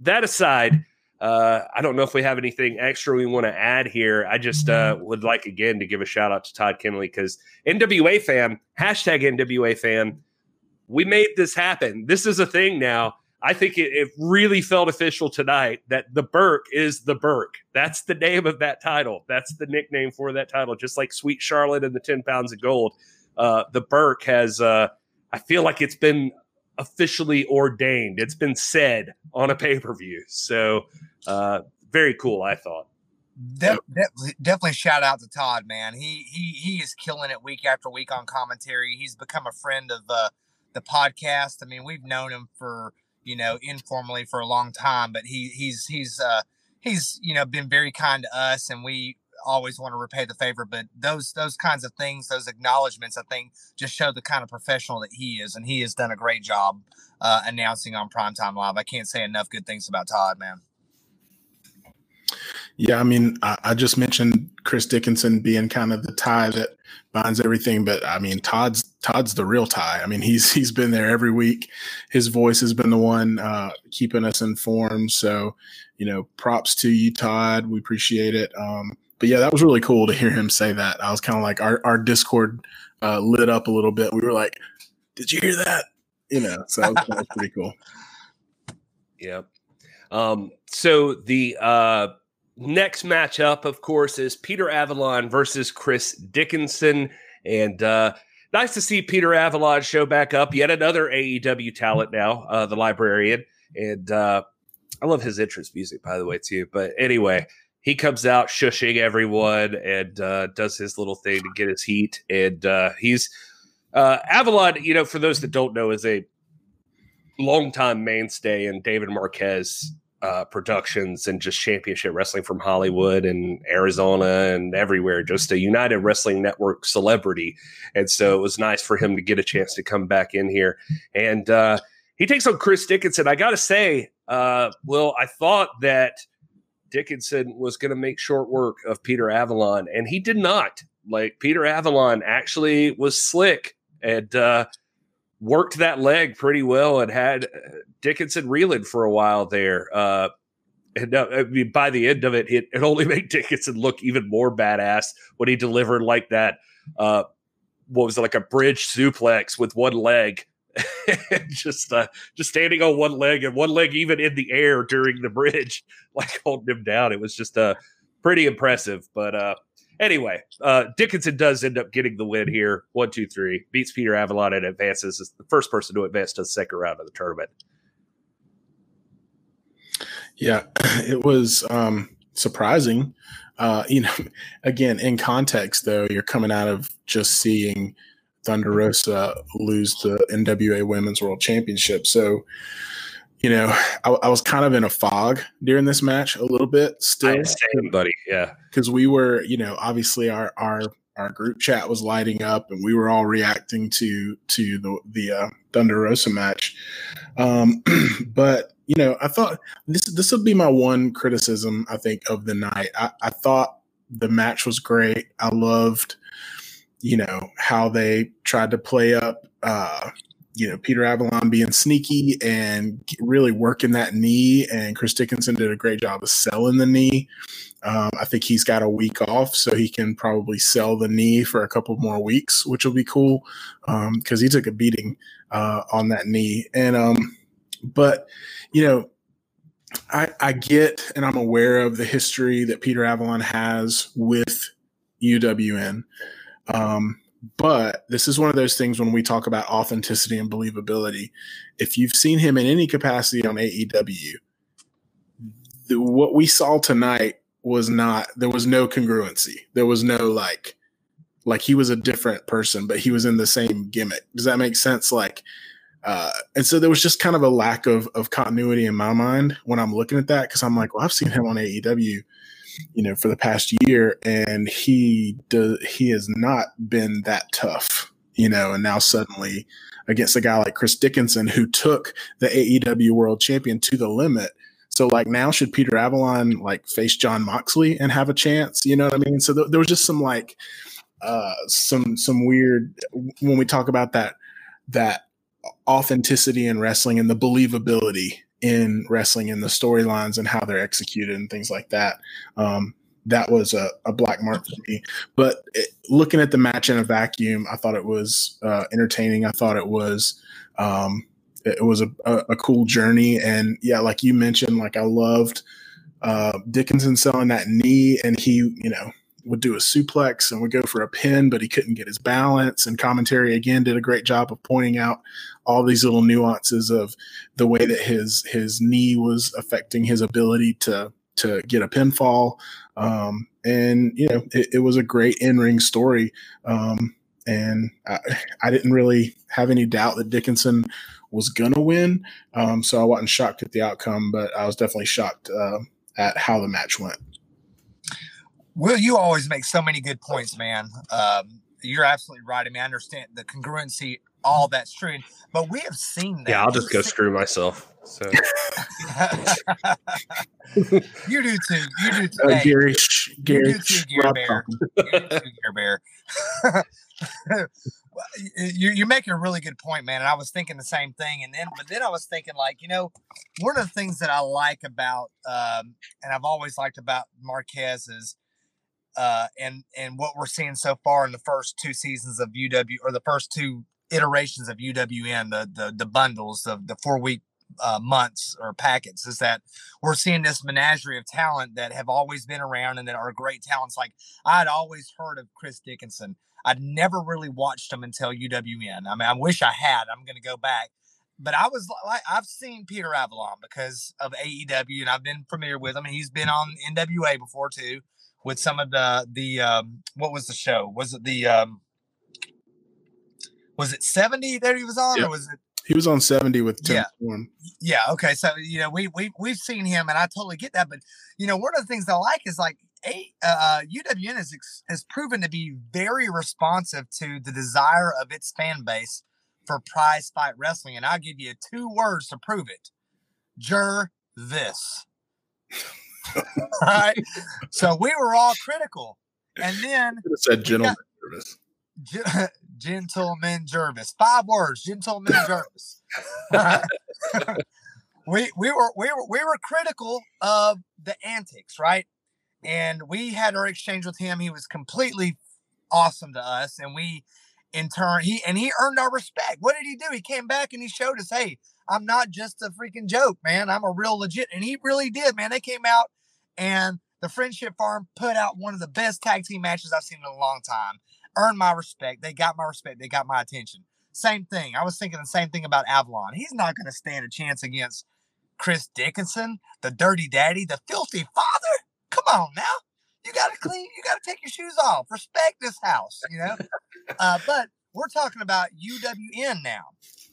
That aside, uh, I don't know if we have anything extra we want to add here. I just uh, would like again to give a shout out to Todd Keneley because NWA fan, hashtag NWA fan, we made this happen. This is a thing now. I think it, it really felt official tonight that the Burke is the Burke. That's the name of that title. That's the nickname for that title. Just like Sweet Charlotte and the 10 pounds of gold. Uh, the Burke has, uh, I feel like it's been officially ordained. It's been said on a pay per view. So, uh, very cool, I thought. De- de- definitely shout out to Todd, man. He he he is killing it week after week on commentary. He's become a friend of uh, the podcast. I mean, we've known him for you know informally for a long time, but he he's he's uh, he's you know been very kind to us, and we always want to repay the favor. But those those kinds of things, those acknowledgments, I think, just show the kind of professional that he is, and he has done a great job uh, announcing on Primetime Live. I can't say enough good things about Todd, man. Yeah, I mean, I, I, just mentioned Chris Dickinson being kind of the tie that binds everything, but I mean, Todd's Todd's the real tie. I mean, he's he's been there every week. His voice has been the one uh, keeping us informed. So, you know, props to you, Todd. We appreciate it. Um, but yeah, that was really cool to hear him say that. I was kind of like our our Discord uh, lit up a little bit. We were like, "Did you hear that?" You know, so that was, pretty cool. Yep. Um, so the uh, next matchup, of course, is Peter Avalon versus Chris Dickinson. And uh, nice to see Peter Avalon show back up. Yet another AEW talent now, uh, the librarian. And uh, I love his entrance music, by the way, too. But anyway, he comes out shushing everyone and uh, does his little thing to get his heat. And uh, he's uh, Avalon, you know, for those that don't know, is a longtime mainstay in David Marquez uh, productions and just championship wrestling from Hollywood and Arizona and everywhere, just a United Wrestling Network celebrity. And so it was nice for him to get a chance to come back in here. And uh, he takes on Chris Dickinson. I got to say, uh, Will, I thought that Dickinson was going to make short work of Peter Avalon, and he did not. Like Peter Avalon actually was slick and uh, worked that leg pretty well and had Dickinson reeling for a while there. Uh, and uh, I mean, by the end of it, it, it only made Dickinson look even more badass when he delivered like that. Uh, what was it, like a bridge suplex with one leg, just uh, just standing on one leg and one leg even in the air during the bridge, like holding him down. It was just uh, pretty impressive. But uh, anyway, uh, Dickinson does end up getting the win here. One, two, three. Beats Peter Avalon and advances as the first person to advance to the second round of the tournament. Yeah, it was um, surprising. Uh, you know, again, in context, though, you're coming out of just seeing Thunder Rosa lose the NWA Women's World Championship. So, you know, I, I, was kind of in a fog during this match a little bit still. Same, buddy. Yeah. Because we were, you know, obviously our, our, our group chat was lighting up and we were all reacting to, to the, the, uh, Thunder Rosa match. Um, but you know, I thought this this would be my one criticism. I think of the night. I, I thought the match was great. I loved, you know, how they tried to play up, uh, you know, Peter Avalon being sneaky and really working that knee. And Chris Dickinson did a great job of selling the knee. Um, I think he's got a week off, so he can probably sell the knee for a couple more weeks, which will be cool because um, he took a beating uh, on that knee. And um, but you know, I, I get and I'm aware of the history that Peter Avalon has with UWN. Um, but this is one of those things when we talk about authenticity and believability. If you've seen him in any capacity on AEW, what we saw tonight was not, there was no congruency. There was no like, like he was a different person, but he was in the same gimmick. Does that make sense? Like, uh, and so there was just kind of a lack of of continuity in my mind when I'm looking at that because I'm like, well, I've seen him on AEW, you know, for the past year, and he does he has not been that tough, you know, and now suddenly against a guy like Chris Dickinson who took the AEW World Champion to the limit. So like now, should Peter Avalon like face John Moxley and have a chance? You know what I mean? So th- there was just some like uh some some weird when we talk about that that authenticity in wrestling and the believability in wrestling and the storylines and how they're executed and things like that. Um, that was a, a, black mark for me. But it, looking at the match in a vacuum, I thought it was uh, entertaining. I thought it was um, it was a, a, cool journey. And yeah, like you mentioned, like I loved uh, Dickinson selling that knee, and he, you know, would do a suplex and would go for a pin, but he couldn't get his balance. And commentary again did a great job of pointing out all these little nuances of the way that his his knee was affecting his ability to to get a pinfall. Um, and you know, it, it, was a great in ring story. Um, and I, I, didn't really have any doubt that Dickinson was gonna win. Um, so I wasn't shocked at the outcome, but I was definitely shocked uh, at how the match went. Will, you always make so many good points, man. Um, you're absolutely right. I mean, I understand the congruency, all that's true, but we have seen that. Yeah, I'll just go screw myself. So you do too. You do too. Uh, Gary, Gary, you do too, Gear Bear. you do too, Gear Bear. you, you're making a really good point, man. And I was thinking the same thing. And then, but then I was thinking, like, you know, one of the things that I like about, um, and I've always liked about Marquez is uh, and and what we're seeing so far in the first two seasons of UW or the first two iterations of UWN, the the, the bundles of the four week uh, months or packets, is that we're seeing this menagerie of talent that have always been around and that are great talents. Like I'd always heard of Chris Dickinson. I'd never really watched him until UWN. I mean, I wish I had. I'm going to go back but I was like, I've seen Peter Avalon because of AEW, and I've been familiar with him. And he's been on NWA before too with some of the the um, what was the show? Was it the um, was it 70 that he was on yeah. or was it he was on 70 with Tim yeah. Yeah, okay. So you know, we we we've seen him and I totally get that, but you know, one of the things I like is like a uh, UWN has has proven to be very responsive to the desire of its fan base for prize fight wrestling, and I'll give you two words to prove it. Jur this. right? So we were all critical. And then said gentleman Jervis. gentleman Jervis. Five words, gentleman Jervis. we we were we were we were critical of the antics, right? And we had our exchange with him. He was completely awesome to us, and we in turn he and he earned our respect. What did he do? He came back and he showed us, hey, I'm not just a freaking joke, man. I'm a real legit. And he really did, man. They came out and the Friendship Farm put out one of the best tag team matches I've seen in a long time. Earned my respect. They got my respect. They got my attention. Same thing. I was thinking the same thing about Avalon. He's not going to stand a chance against Chris Dickinson, the dirty daddy, the filthy father. Come on now. You got to clean. You got to take your shoes off. Respect this house, you know? Uh, but we're talking about UWN now.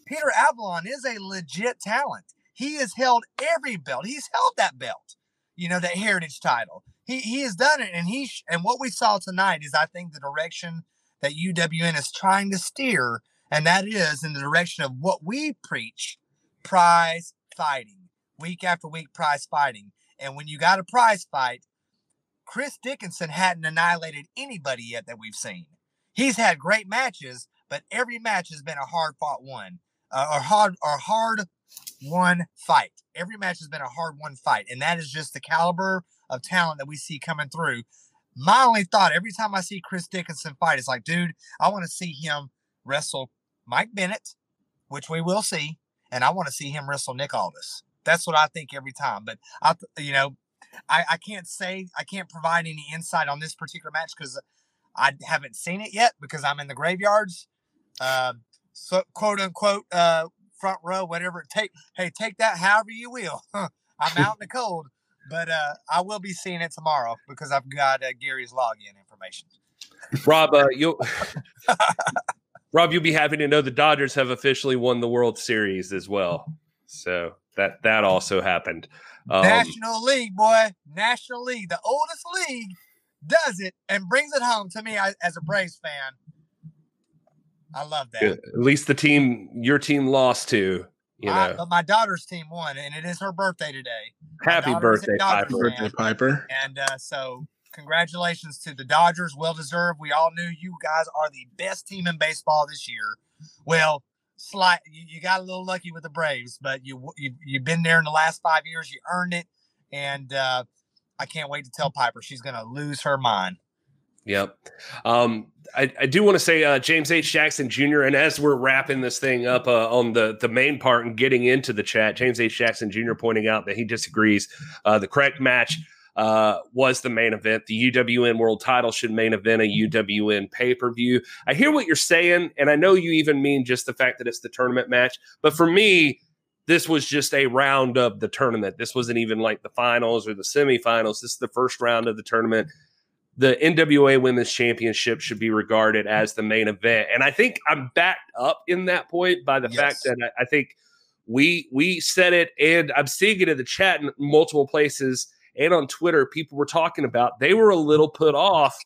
Peter Avalon is a legit talent. He has held every belt. He's held that belt, you know, that heritage title. He, he has done it. And he, and what we saw tonight is, I think, the direction that UWN is trying to steer and that is in the direction of what we preach prize fighting, week after week, prize fighting. And when you got a prize fight, Chris Dickinson hadn't annihilated anybody yet that we've seen. He's had great matches, but every match has been a hard fought one, uh, or hard or hard won fight. Every match has been a hard won fight, and that is just the caliber of talent that we see coming through. My only thought every time I see Chris Dickinson fight is like, dude, I want to see him wrestle Mike Bennett, which we will see, and I want to see him wrestle Nick Aldis. That's what I think every time. But I, you know, I, I can't say I can't provide any insight on this particular match because I haven't seen it yet because I'm in the graveyards. Uh, so quote unquote uh, front row, whatever it take. Hey, take that however you will. I'm out in the cold, but uh, I will be seeing it tomorrow because I've got uh, Gary's login information. Rob, uh, you Rob, you'll be happy to know the Dodgers have officially won the World Series as well. So that that also happened. Um, National League, boy, National League, the oldest league, does it and brings it home to me as a Braves fan. I love that. At least the team your team lost to, you know. but my daughter's team won, and it is her birthday today. Happy birthday, Piper. Birthday, Piper. And uh, so Congratulations to the Dodgers. Well deserved. We all knew you guys are the best team in baseball this year. Well, slight you, you got a little lucky with the Braves, but you, you you've been there in the last five years. You earned it, and uh, I can't wait to tell Piper she's going to lose her mind. Yep. Um, I, I, do want to say uh, James H. Jackson Jr. And as we're wrapping this thing up uh, on the the main part and getting into the chat, James H. Jackson Jr. pointing out that he disagrees. Uh, the correct match uh, was the main event. The UWN World Title should main event a UWN pay per view. I hear what you're saying, and I know you even mean just the fact that it's the tournament match. But for me, this was just a round of the tournament. This wasn't even like the finals or the semifinals. This is the first round of the tournament. The NWA Women's Championship should be regarded as the main event, and I think I'm backed up in that point by the yes. fact that I, I think we we said it, and I'm seeing it in the chat in multiple places and on Twitter, people were talking about they were a little put off.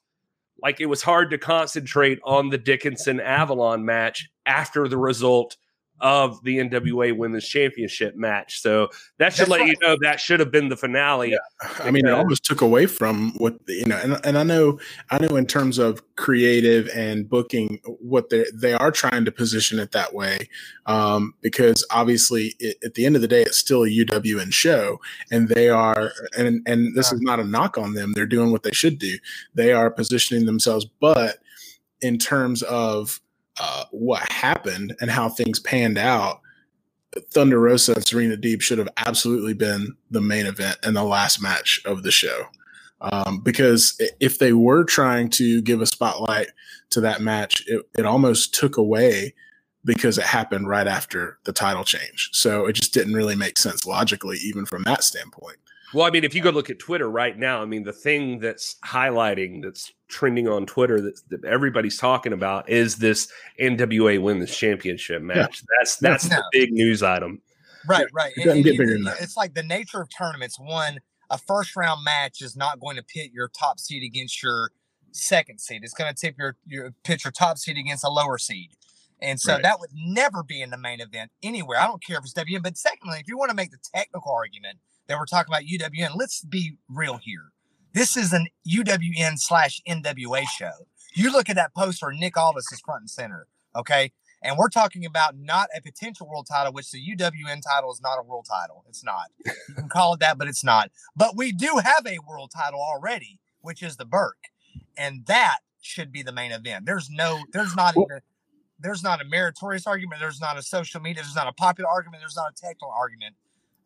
Like it was hard to concentrate on the Dickinson Avalon match after the result of the NWA Women's Championship match. So that should That's let right. you know that should have been the finale. Yeah. I mean, it almost took away from what you know, and, and I know, I know in terms of creative and booking, what they they are trying to position it that way, um, because obviously it, at the end of the day, it's still a UWN show, and they are, and and this yeah. is not a knock on them. They're doing what they should do. They are positioning themselves, but in terms of uh, what happened and how things panned out, Thunder Rosa and Serena Deeb should have absolutely been the main event and the last match of the show. Um, because if they were trying to give a spotlight to that match, it, it almost took away because it happened right after the title change. So it just didn't really make sense logically, even from that standpoint. Well, I mean, if you go look at Twitter right now, I mean, the thing that's highlighting, that's trending on Twitter, that, that everybody's talking about is this NWA Women's Championship match. Yeah. That's that's no. the big news item. Right, right. It doesn't get bigger than that. It's like the nature of tournaments. One, a first round match is not going to pit your top seed against your second seed. It's going to tip your your pit your top seed against a lower seed. And so right. that would never be in the main event anywhere. I don't care if it's WN. But secondly, if you want to make the technical argument that we're talking about UWN, let's be real here. This is an UWN slash NWA show. You look at that poster, Nick Aldis is front and center. Okay. And we're talking about not a potential world title, which the UWN title is not a world title. It's not. You can call it that, but it's not. But we do have a world title already, which is the Burke. And that should be the main event. There's no, there's not even, there's not a meritorious argument. There's not a social media. There's not a popular argument. There's not a technical argument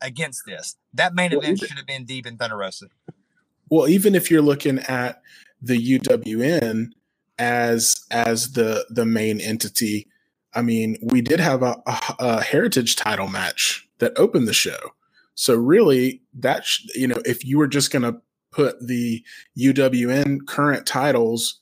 against this. That main event should have been Deeb in Thunder Rosa. Well, even if you're looking at the UWN as as the the main entity, I mean, we did have a, a, a heritage title match that opened the show. So really, that sh- you know, if you were just going to put the UWN current titles,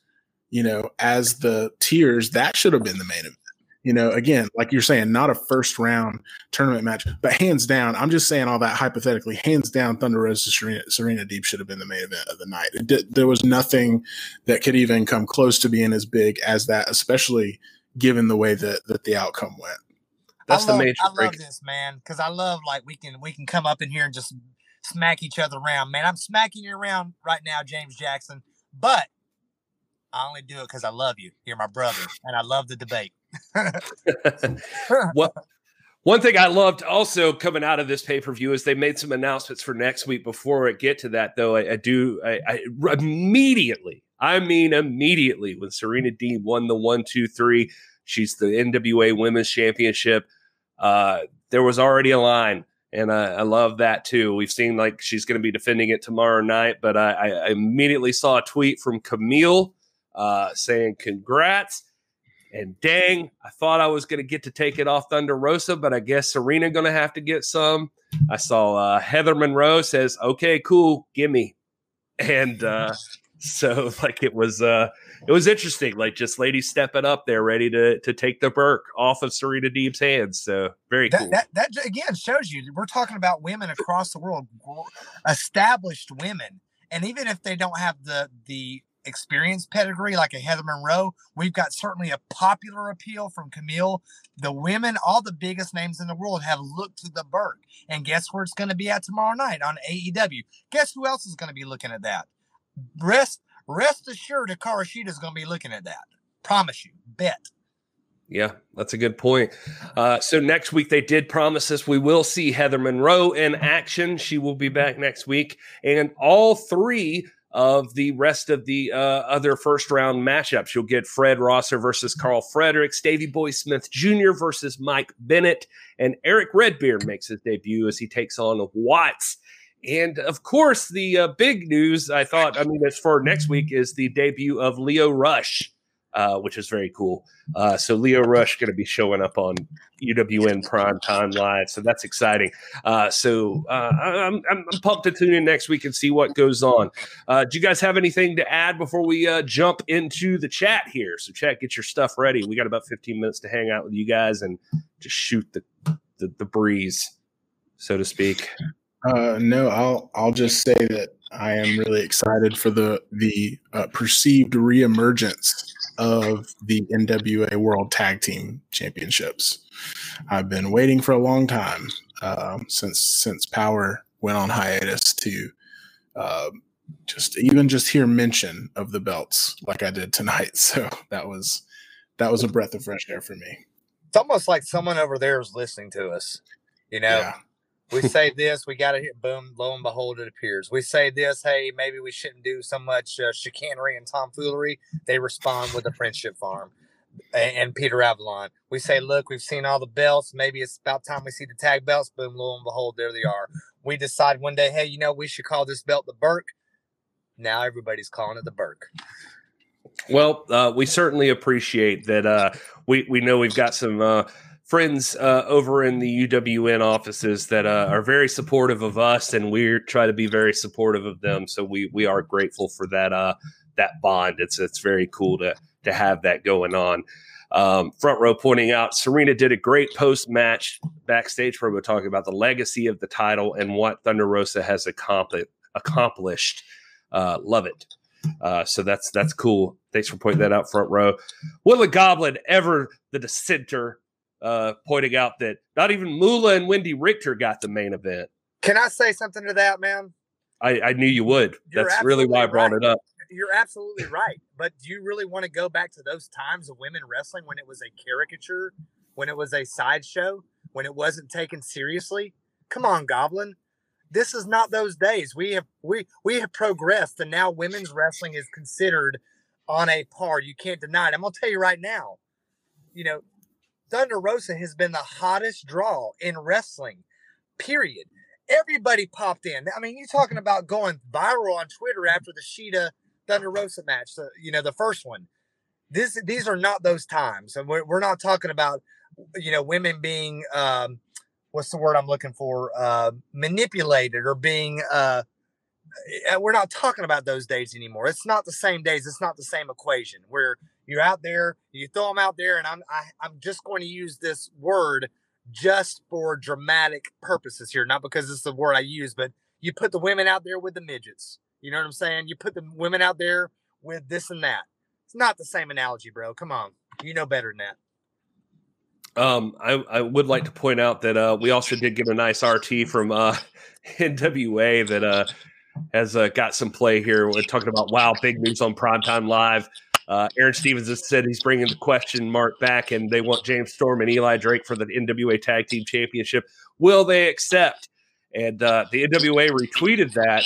you know, as the tiers, that should have been the main event. You know, again, like you're saying, not a first round tournament match, but hands down, I'm just saying all that hypothetically. Hands down, Thunder Rosa Serena, Serena Deeb should have been the main event of the night. Did, there was nothing that could even come close to being as big as that, especially given the way that that the outcome went. That's love, the major. I break. love this man because I love like we can we can come up in here and just smack each other around. Man, I'm smacking you around right now, James Jackson, but I only do it because I love you. You're my brother, and I love the debate. what one thing I loved also coming out of this pay per view is they made some announcements for next week. Before I get to that, though, I, I do I, I, immediately, I mean immediately, when Serena Deeb won the one, two, three, she's the NWA Women's Championship. Uh, there was already a line, and I, I love that too. We've seen like she's going to be defending it tomorrow night, but I, I immediately saw a tweet from Camille uh, saying congrats and dang, I thought I was going to get to take it off Thunder Rosa, but I guess Serena going to have to get some. I saw uh, Heather Monroe says, "Okay, cool, gimme," and uh, so like it was uh, it was interesting, like just ladies stepping up there, ready to to take the Burke off of Serena Deeb's hands. So very that, cool. That, that again shows you we're talking about women across the world, established women, and even if they don't have the the experience pedigree like a Heather Monroe. We've got certainly a popular appeal from Camille. The women, all the biggest names in the world, have looked to the Burke. And guess where it's going to be at tomorrow night on AEW? Guess who else is going to be looking at that? Rest, rest assured, Hikaru Shida is going to be looking at that. Promise you. Bet. Yeah, that's a good point. Uh, so next week they did promise us we will see Heather Monroe in action. She will be back next week, and all three of the rest of the uh, other first round matchups. You'll get Fred Rosser versus Carl Fredericks, Davy Boy Smith Jr. versus Mike Bennett, and Erick Redbeard makes his debut as he takes on Watts. And of course, the uh, big news I thought, I mean, as for next week is the debut of Leo Rush uh, which is very cool. Uh, so Leo Rush going to be showing up on UWN Prime Time Live, so that's exciting. Uh, so uh, I'm, I'm, I'm, pumped to tune in next week and see what goes on. Uh, do you guys have anything to add before we uh, jump into the chat here? So chat, get your stuff ready. We got about 15 minutes to hang out with you guys and just shoot the the, the breeze, so to speak. no, I'll I'll just say that I am really excited for the the perceived reemergence of the NWA World Tag Team Championships. I've been waiting for a long time uh, since since Power went on hiatus to uh, just even just hear mention of the belts like I did tonight. So that was that was a breath of fresh air for me. It's almost like someone over there is listening to us. You know, yeah we say this, we got to hit boom, lo and behold, it appears. We say this, hey, maybe we shouldn't do so much uh, chicanery and tomfoolery. They respond with a friendship farm and, and, Peter Avalon. We say, look, we've seen all the belts. Maybe it's about time we see the tag belts. Boom, lo and behold, there they are. We decide one day, hey, you know, we should call this belt the Burke. Now everybody's calling it the Burke. Well, uh, we certainly appreciate that. Uh, we we know we've got some uh, friends uh, over in the UWN offices that uh, are very supportive of us, and we try to be very supportive of them. So we we are grateful for that uh, that bond. It's it's very cool to to have that going on. Um, front row pointing out Serena did a great post match backstage promo talking about the legacy of the title and what Thunder Rosa has accomplished. Accomplished, uh, love it. Uh, so that's that's cool. Thanks for pointing that out, front row. Will the Goblin ever the dissenter uh, pointing out that not even Moolah and Wendi Richter got the main event. Can I say something to that, man? I, I knew you would. You're That's really why I brought right. it up. you're absolutely right. But do you really want to go back to those times of women wrestling when it was a caricature, when it was a sideshow, when it wasn't taken seriously? Come on, Goblin. This is not those days. We have we we have progressed, and now women's wrestling is considered on a par. You can't deny it. I'm gonna tell you right now. You know, Thunder Rosa has been the hottest draw in wrestling. Period everybody popped in. I mean, you're talking about going viral on Twitter after the Shida Thunder Rosa match, the, you know, the first one. This, these are not those times. And we're, we're not talking about, you know, women being, um, what's the word I'm looking for? Uh, manipulated or being, uh, eh, we're not talking about those days anymore. It's not the same days. It's not the same equation where you're out there, you throw them out there, and I'm I, am i am just going to use this word just for dramatic purposes here, not because it's the word I use, but you put the women out there with the midgets. You know what I'm saying? You put the women out there with this and that. It's not the same analogy, bro. Come on. You know better than that. Um, I, I would like to point out that uh, we also did get a nice RT from uh, NWA that uh, has uh, got some play here. We're talking about wow, big news on Primetime Live. Uh, Aron Stevens has said he's bringing the question mark back, and they want James Storm and Eli Drake for the NWA Tag Team Championship. Will they accept? And uh, the NWA retweeted that,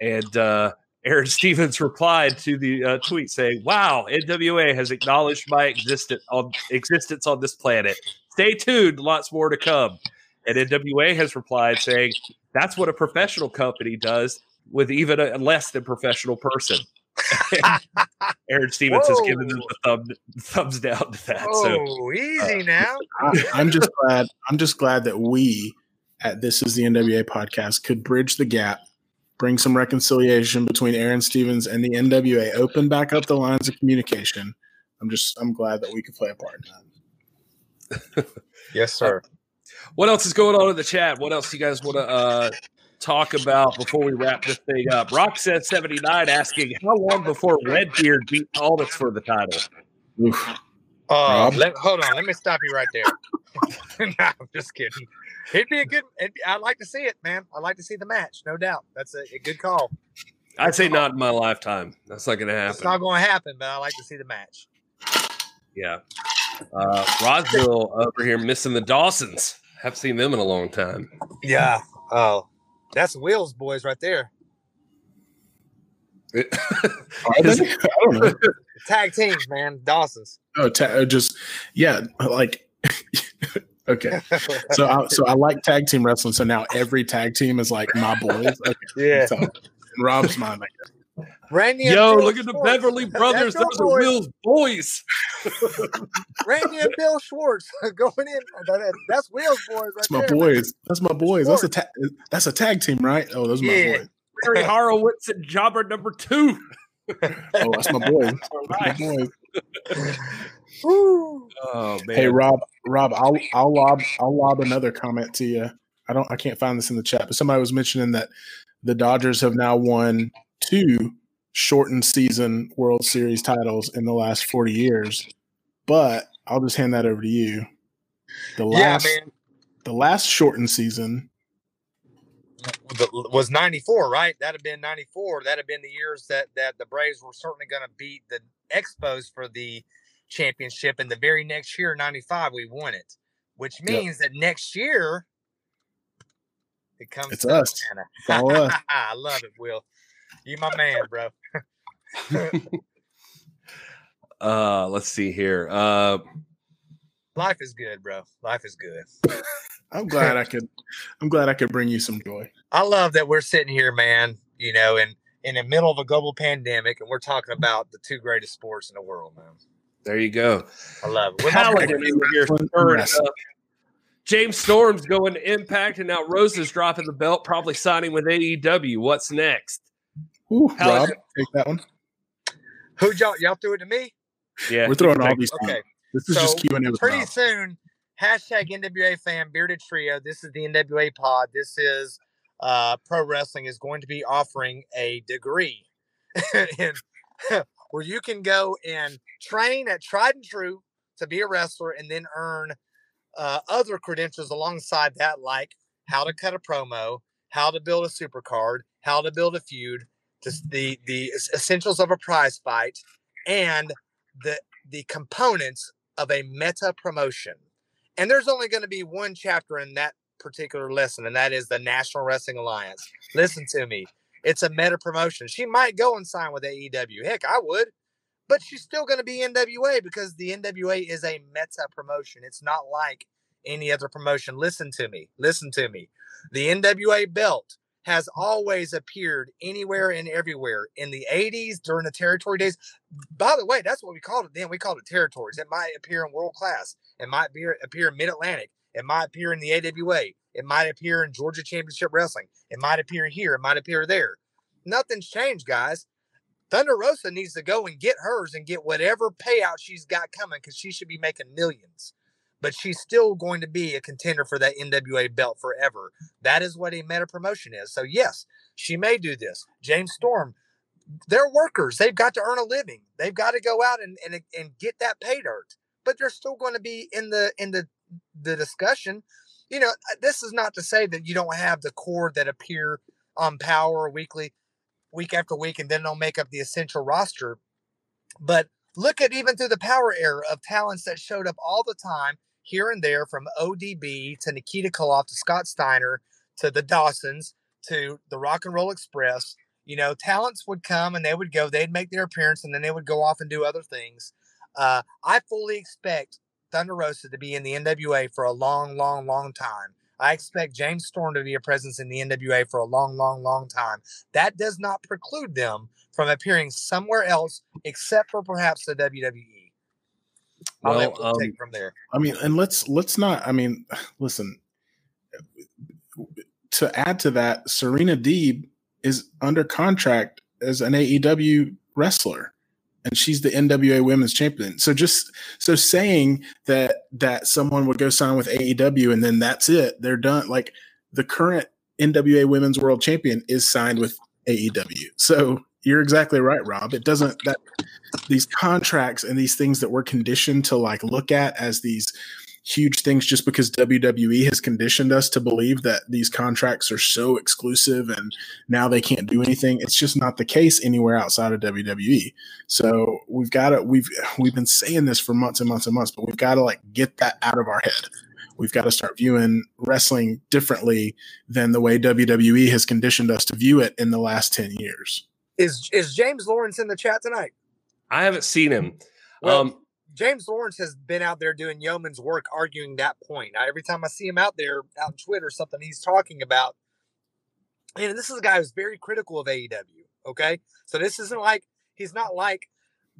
and uh, Aron Stevens replied to the uh, tweet saying, "Wow, NWA has acknowledged my existence on existence on this planet. Stay tuned, lots more to come." And NWA has replied saying, "That's what a professional company does with even a less than professional person." Aron Stevens Whoa. has given them the thumb, thumbs down to that. Oh, so, easy uh, now. I, am just glad. I'm just glad that we at This Is the NWA podcast could bridge the gap, bring some reconciliation between Aron Stevens and the NWA, open back up the lines of communication. I'm just. I'm glad that we could play a part in that. yes, sir. Uh, what else is going on in the chat? What else do you guys want to uh, talk about before we wrap this thing up. Rock said 79 asking how long before Redbeard beat Aldis for the title? Uh, let, hold on, let me stop you right there. no, I'm just kidding. It'd be a good. Be, I'd like to see it, man. I'd like to see the match, no doubt. That's a, a good call. I'd say not in my lifetime. That's not going to happen. It's not going to happen, but I like to see the match. Yeah. Uh, Rosville over here missing the Dawsons. Have seen them in a long time. Yeah. Oh, that's Will's boys right there. I don't know. Tag teams, man. Dawson's. Oh, ta- uh, just yeah, like okay. So, I, so I like tag team wrestling. So now every tag team is like my boys. Okay. Yeah. So, Rob's mine, I guess. Randy Yo, look at the Beverly Brothers. Those are Will's boys. Randy and Bill Schwartz going in. That's Will's boys. Right that's my there, boys. Man. That's my boys. That's a ta- that's a tag team, right? Oh, those are my yeah. boys. Barry Horowitz and Jobber number two. oh, that's my boys. That's my boys. oh man. Hey Rob, Rob, I'll I'll lob I'll lob another comment to you. I don't I can't find this in the chat, but somebody was mentioning that the Dodgers have now won two shortened season World Series titles in the last 40 years. But I'll just hand that over to you. The last yeah, the last shortened season was 94, right? That'd have been 94. That'd have been the years that that the Braves were certainly going to beat the Expos for the championship and the very next year 95 we won it, which means yep. that next year it comes it's us. us. I love it, Will. You my man, bro. Uh, let's see here. Uh, life is good, bro. Life is good. I'm glad I could. I'm glad I could bring you some joy. I love that we're sitting here, man. You know, in in the middle of a global pandemic, and we're talking about the two greatest sports in the world, man. There you go. I love it. Paladin here James Storm's going to Impact, and now Rosa's dropping the belt, probably signing with AEW. What's next? Ooh, Rob, take that one. Who y'all y'all threw it to me? Yeah, we're throwing all these. Okay, this is so just Q and A. Pretty Rob. soon, hashtag NWA fan bearded trio. This is the NWA pod. This is uh, pro wrestling is going to be offering a degree, in, where you can go and train at Tried and True to be a wrestler, and then earn uh, other credentials alongside that, like how to cut a promo, how to build a super card, how to build a feud, the the essentials of a prize fight and the the components of a meta promotion. And there's only going to be one chapter in that particular lesson, and that is the National Wrestling Alliance. Listen to me. It's a meta promotion. She might go and sign with AEW. Heck, I would. But she's still going to be NWA because the NWA is a meta promotion. It's not like any other promotion. Listen to me. Listen to me. The NWA belt has always appeared anywhere and everywhere in the 80s during the territory days. By the way, that's what we called it then. We called it territories. It might appear in world class, it might appear, appear in mid Atlantic, it might appear in the AWA, it might appear in Georgia Championship Wrestling, it might appear here, it might appear there. Nothing's changed, guys. Thunder Rosa needs to go and get hers and get whatever payout she's got coming because she should be making millions but she's still going to be a contender for that NWA belt forever. That is what a meta promotion is. So yes, she may do this. James Storm, they're workers. They've got to earn a living. They've got to go out and, and, and get that pay dirt. But they're still going to be in the in the the discussion. You know, uh, this is not to say that you don't have the core that appear on Power weekly, week after week, and then they'll make up the essential roster. But look at even through the Power era of talents that showed up all the time here and there from ODB to Nikita Koloff to Scott Steiner to the Dawsons to the Rock and Roll Express. You know, talents would come and they would go, they'd make their appearance and then they would go off and do other things. Uh, I fully expect Thunder Rosa to be in the NWA for a long, long, long time. I expect James Storm to be a presence in the NWA for a long, long, long time. That does not preclude them from appearing somewhere else except for perhaps the WWE. I'll well, um, take from there. I mean, and let's let's not. I mean, listen. To add to that, Serena Deeb is under contract as an AEW wrestler, and she's the NWA Women's Champion. So just so saying that that someone would go sign with AEW and then that's it, they're done. Like the current NWA Women's World Champion is signed with AEW. So you're exactly right, Rob. It doesn't that these contracts and these things that we're conditioned to like look at as these huge things just because WWE has conditioned us to believe that these contracts are so exclusive and now they can't do anything. It's just not the case anywhere outside of WWE. So we've got to we've we've been saying this for months and months and months, but we've got to like get that out of our head. We've got to start viewing wrestling differently than the way WWE has conditioned us to view it in the last 10 years. Is is James Lawrence in the chat tonight? I haven't seen him. Well, um, James Lawrence has been out there doing yeoman's work arguing that point. Now, every time I see him out there out on Twitter, something he's talking about. And this is a guy who's very critical of AEW. Okay. So this isn't like he's not like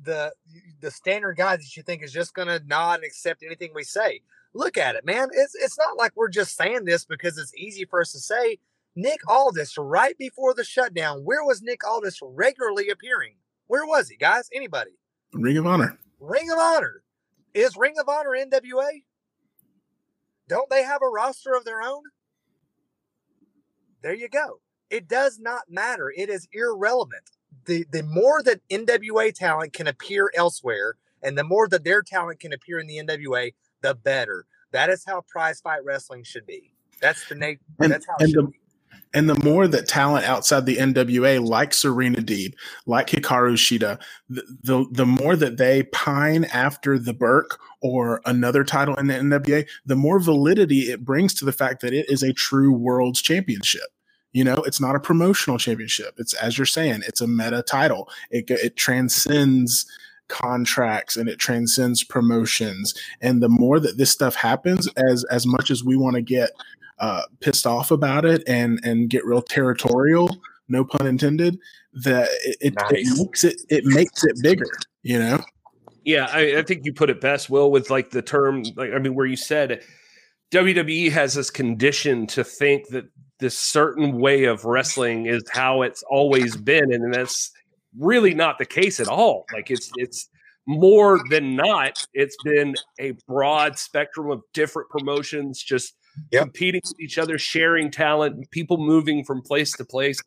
the the standard guy that you think is just gonna nod and accept anything we say. Look at it, man. It's it's not like we're just saying this because it's easy for us to say. Nick Aldis, right before the shutdown, where was Nick Aldis regularly appearing? Where was he, guys? Anybody? Ring of Honor. Ring of Honor. Is Ring of Honor NWA? Don't they have a roster of their own? There you go. It does not matter. It is irrelevant. The the more that NWA talent can appear elsewhere, and the more that their talent can appear in the NWA, the better. That is how prize fight wrestling should be. That's the nature. That's how and the, and the more that talent outside the NWA, like Serena Deeb, like Hikaru Shida, the, the, the more that they pine after the Burke or another title in the NWA, the more validity it brings to the fact that it is a true world's championship. You know, it's not a promotional championship. It's as you're saying, it's a meta title. It it transcends contracts and it transcends promotions. And the more that this stuff happens, as as much as we want to get uh, pissed off about it and and get real territorial, no pun intended, that it, nice. it makes it it makes it bigger, you know. Yeah, I, I, think you put it best, Will, with like the term, like I mean, where you said WWE has this condition to think that this certain way of wrestling is how it's always been, and that's really not the case at all. Like it's it's more than not, it's been a broad spectrum of different promotions just yep. competing with each other, sharing talent, people moving from place to place.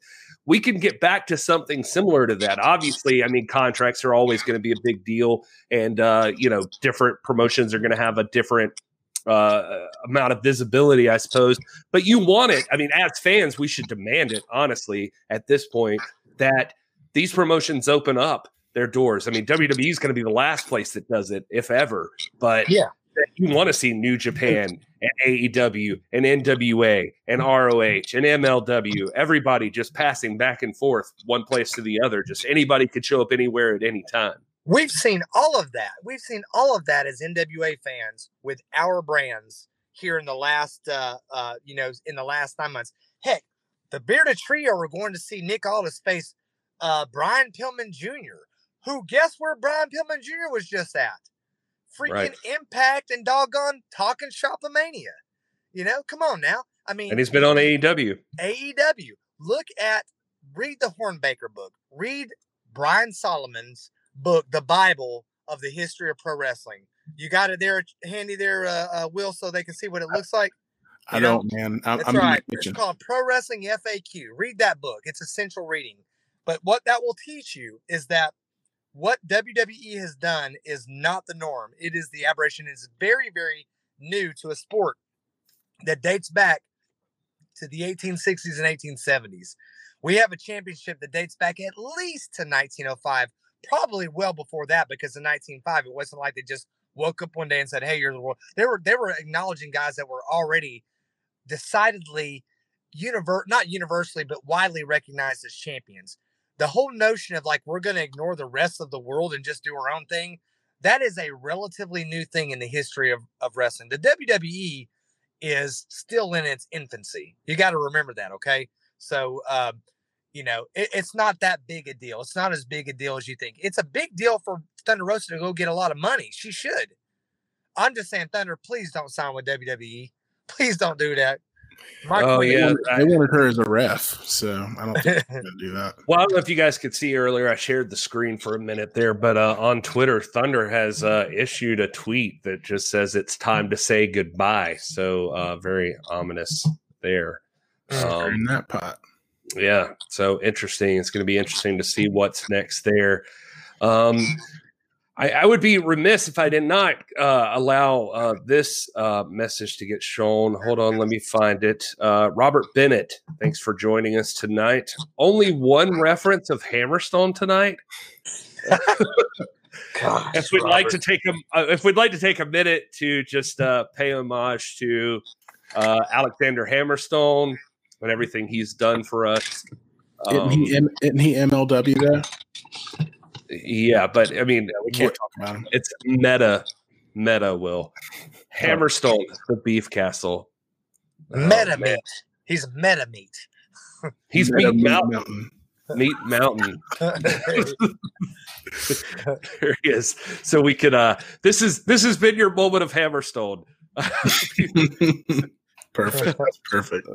We can get back to something similar to that. Obviously, I mean, contracts are always going to be a big deal, and uh, you know, different promotions are going to have a different uh, amount of visibility, I suppose. But you want it. I mean, as fans, we should demand it. Honestly, at this point, that these promotions open up their doors. I mean, WWE is going to be the last place that does it, if ever. But Yeah. You want to see New Japan and AEW and NWA and ROH and MLW, everybody just passing back and forth one place to the other. Just anybody could show up anywhere at any time. We've seen all of that. We've seen all of that as NWA fans with our brands here in the last, uh, uh, you know, in the last nine months. Heck, the Bearded Trio are going to see Nick Aldis face uh, Brian Pillman Jr., who guess where Brian Pillman Jr. was just at? Freaking Right. Impact and doggone Talking Shopomania. You know, come on now. I mean, And he's been on AEW. AEW. Look at read the Hornbaker book. Read Brian Solomon's book, The Bible of the History of Pro Wrestling. You got it there handy there, uh, uh, Will, so they can see what it looks like. I know, don't, man. I'm, That's I'm right. It's called Pro Wrestling FAQ. Read that book. It's essential reading. But what that will teach you is that what WWE has done is not the norm. It is the aberration. It's very, very new to a sport that dates back to the 1860s and 1870s. We have a championship that dates back at least to 1905, probably well before that, because in 1905 it wasn't like they just woke up one day and said, "Hey, you're the world." They were they were acknowledging guys that were already decidedly univer not universally but widely recognized as champions. The whole notion of like we're going to ignore the rest of the world and just do our own thing, that is a relatively new thing in the history of, of wrestling. The WWE is still in its infancy. You got to remember that, okay? So, um, you know, it, it's not that big a deal. It's not as big a deal as you think. It's a big deal for Thunder Rosa to go get a lot of money. She should. I'm just saying, Thunder, please don't sign with WWE. Please don't do that. My Oh, queen- yeah. They wanted her as a ref, so I don't think they're gonna do that. Well, I don't know if you guys could see earlier. I shared the screen for a minute there, but uh, on Twitter, Thunder has uh, issued a tweet that just says it's time to say goodbye. So uh, very ominous there. Um, in that pot. yeah, so interesting. It's going to be interesting to see what's next there. Um, I, I would be remiss if I did not uh, allow uh, this uh, message to get shown. Hold on, let me find it. Uh, Robert Bennett, thanks for joining us tonight. Only one reference of Hammerstone tonight. Gosh, If we'd like to take a, uh, if we'd like to take a minute to just uh, pay homage to uh, Alexander Hammerstone and everything he's done for us. Isn't Um, he? M- Isn't he MLW though? Yeah, but I mean, We can't talk about him. it's meta, meta. Will Hammerstone, the Beef Castle, Oh, meta man. meat. He's meta meat. He's Meta Meat Meat Mountain. Meat Mountain. There he is. So we could. uh This is this has been your moment of Hammerstone. perfect. That's perfect.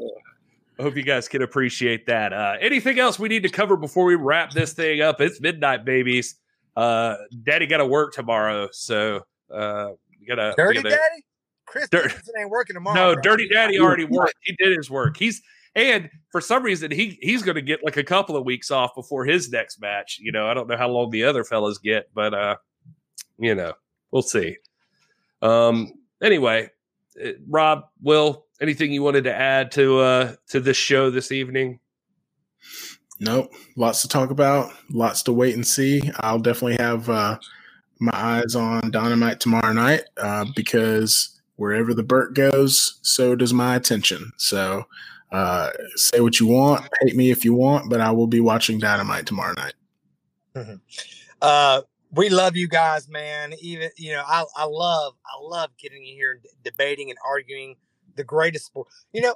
I hope you guys can appreciate that. Uh, anything else we need to cover before we wrap this thing up? It's midnight, babies. Uh, Daddy got to work tomorrow, so uh, we gotta. Dirty gotta- Daddy? Chris Dir- ain't working tomorrow. No, bro. Dirty Daddy already worked. He did his work. He's and for some reason he he's going to get like a couple of weeks off before his next match. You know, I don't know how long the other fellas get, but uh, you know, we'll see. Um. Anyway, uh, Rob, Will, anything you wanted to add to uh to this show this evening? Nope. Lots to talk about. Lots to wait and see. I'll definitely have uh, my eyes on Dynamite tomorrow night uh, because wherever the Burt goes, so does my attention. So uh, say what you want, hate me if you want, but I will be watching Dynamite tomorrow night. Uh, we love you guys, man. Even you know, I I love I love getting in here and debating and arguing the greatest sport. You know,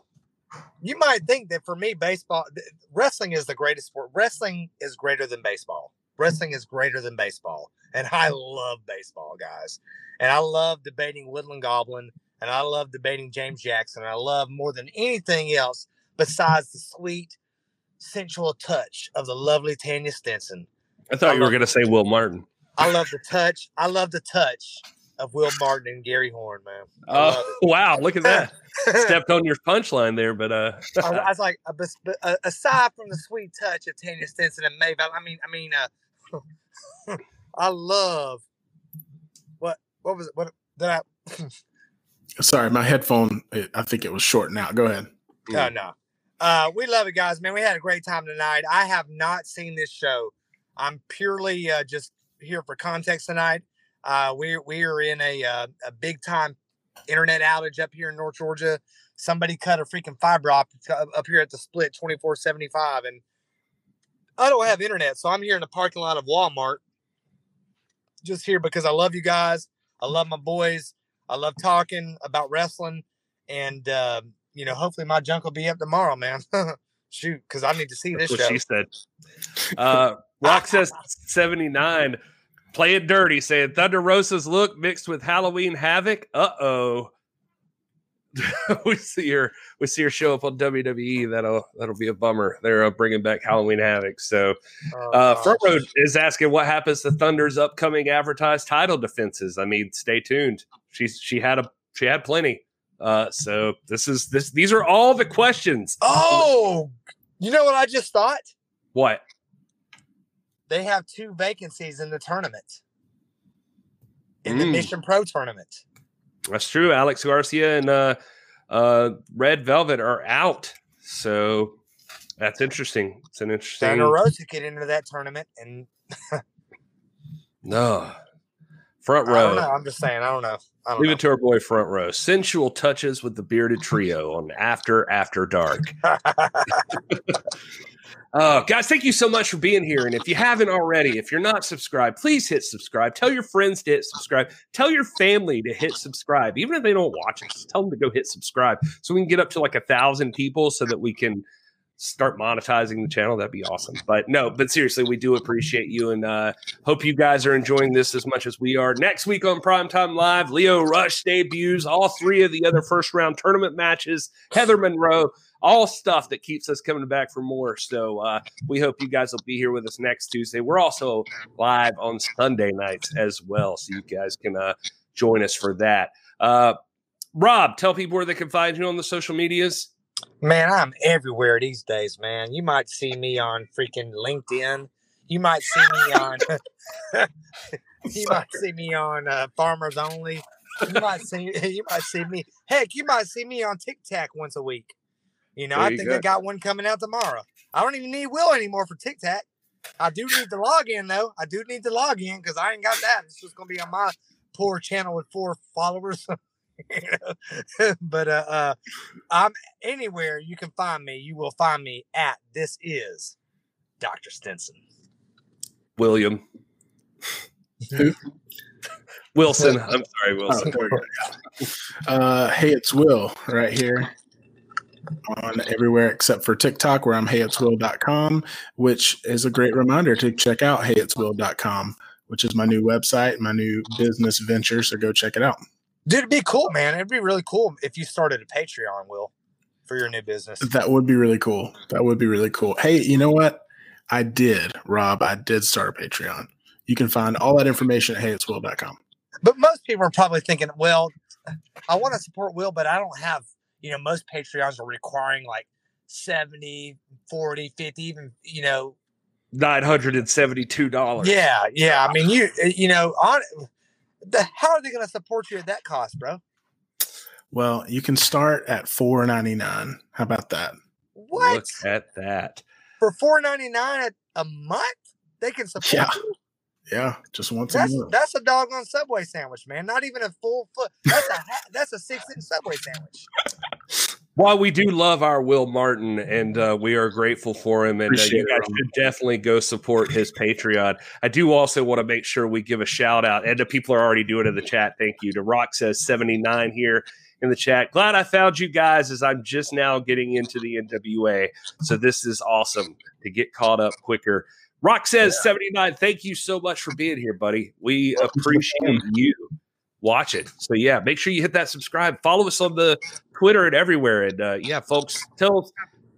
you might think that for me, baseball, wrestling is the greatest sport. Wrestling is greater than baseball. Wrestling is greater than baseball, and I love baseball, guys. And I love debating Woodland Goblin, and I love debating James Jackson. And I love more than anything else besides the sweet, sensual touch of the lovely Tanya Stinson. I thought I you were going to say Will Martin. I love the touch. I love the touch of Will Martin and Gary Horn, man. I love Oh wow! Look at that. Stepped on your punchline there, but uh, I, I was like, uh, bes- but, uh, aside from the sweet touch of Tanya Stinson and Maeve, I mean, I mean, uh, I love what what was it? What did I? Sorry, my headphone, it, I think it was shorting out. Go ahead. No, no. Uh, we love it, guys. Man, we had a great time tonight. I have not seen this show I'm purely uh, just here for context tonight. Uh, we're we are in a uh, a big time internet outage up here in North Georgia. Somebody cut a freaking fiber optic up here at the split 2475 and I don't have internet, so I'm here in the parking lot of Walmart. Just here because I love you guys. I love my boys. I love talking about wrestling, and uh, you know, hopefully my junk will be up tomorrow, man. Shoot, because I need to see this That's show. what she said. Uh, Rock says 79. Play it dirty, saying Thunder Rosa's look mixed with Halloween Havoc. Uh oh. we see her. We see her show up on WWE. That'll that'll be a bummer. They're uh, bringing back Halloween Havoc. So, Oh, uh, Front. Road is asking what happens to Thunder's upcoming advertised title defenses. I mean, stay tuned. She she had a she had plenty. Uh, so this is this. These are all the questions. Oh, you know what I just thought? What? They have two vacancies in the tournament, in the Mm. Mission Pro tournament. That's true. Alex Garcia and uh, uh, Red Velvet are out. So that's interesting. It's an interesting. Thunder Rosa get into that tournament, and No. Front I don't know. row. I'm just saying. I don't know. I don't Leave know. it to our boy Front Row. Sensual touches with the bearded trio on After After Dark. Uh, guys, thank you so much for being here. And if you haven't already, if you're not subscribed, please hit subscribe. Tell your friends to hit subscribe. Tell your family to hit subscribe. Even if they don't watch just tell them to go hit subscribe so we can get up to like a thousand people so that we can start monetizing the channel. That'd be awesome. But no, but seriously, we do appreciate you and uh, hope you guys are enjoying this as much as we are. Next week on Primetime Live, Lio Rush debuts, all three of the other first round tournament matches, Heather Monroe, all stuff that keeps us coming back for more. So uh, we hope you guys will be here with us next Tuesday. We're also live on Sunday nights as well, so you guys can uh, join us for that. Uh, Rob, tell people where they can find you on the social medias. Man, I'm everywhere these days, man. You might see me on freaking LinkedIn. You might see me on. you might see me on uh, Farmers Only. You might see. You might see me. Heck, you might see me on TikTok once a week. You know, There I you think go. I got one coming out tomorrow. I don't even need Will anymore for Tic Tac. I do need to log in though. I do need to log in because I ain't got that. It's just gonna be on my poor channel with four followers. You know? but uh, uh, I'm anywhere you can find me. You will find me at this is Dr. Stinson. William. Who? Wilson. I'm sorry, Oh, Wilson. there. Uh, hey, it's Will right here on everywhere except for TikTok, where I'm heyitswill.com, which is a great reminder to check out heyitswill.com, which is my new website, my new business venture. So go check it out. Dude, it'd be cool, man. It'd be really cool if you started a Patreon, Will, for your new business. That would be really cool. That would be really cool. Hey, you know what? I did, Rob. I did start a Patreon. You can find all that information at heyitswill.com. But most people are probably thinking, well, I want to support Will, but I don't have, you know, most Patreons are requiring like 70, 40, 50, even, you know, Nine hundred and seventy-two dollars. yeah, yeah. I mean, you, uh, you know, on the, how are they going to support you at that cost, bro? Well, you can start at four ninety nine. How about that? What? Look at that. For four ninety nine a month, they can support Yeah. you. Yeah, just once That's a month. that's a doggone Subway sandwich, man. Not even a full foot. That's a that's a six inch Subway sandwich. While we do love our Will Martin and uh, we are grateful for him, and uh, you guys should definitely go support his Patreon. I do also want to make sure we give a shout out, and the people are already doing it in the chat. Thank you to Rock says seventy nine here in the chat. Glad I found you guys as I'm just now getting into the NWA, so this is awesome to get caught up quicker. Rock says seventy nine. Thank you so much for being here, buddy. We appreciate you watching. So yeah, make sure you hit that subscribe. Follow us on the Twitter and everywhere. And uh, yeah, folks, tell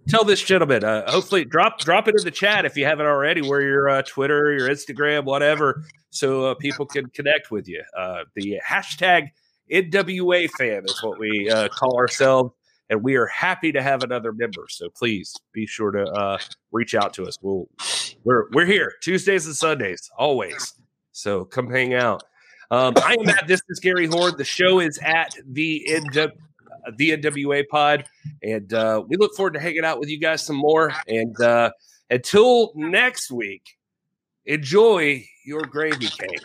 tell this gentleman. Uh, hopefully, drop drop it in the chat if you haven't already. Where your uh, Twitter, your Instagram, whatever, so uh, people can connect with you. Uh, the hashtag NWA fan is what we uh, call ourselves. And we are happy to have another member. So please be sure to uh, reach out to us. We'll we're we're here Tuesdays and Sundays always. So come hang out. Um, I am at this is Gary Horde. The show is at the NW, the NWA Pod, and uh, we look forward to hanging out with you guys some more. And uh, until next week, Enjoy your gravy cake.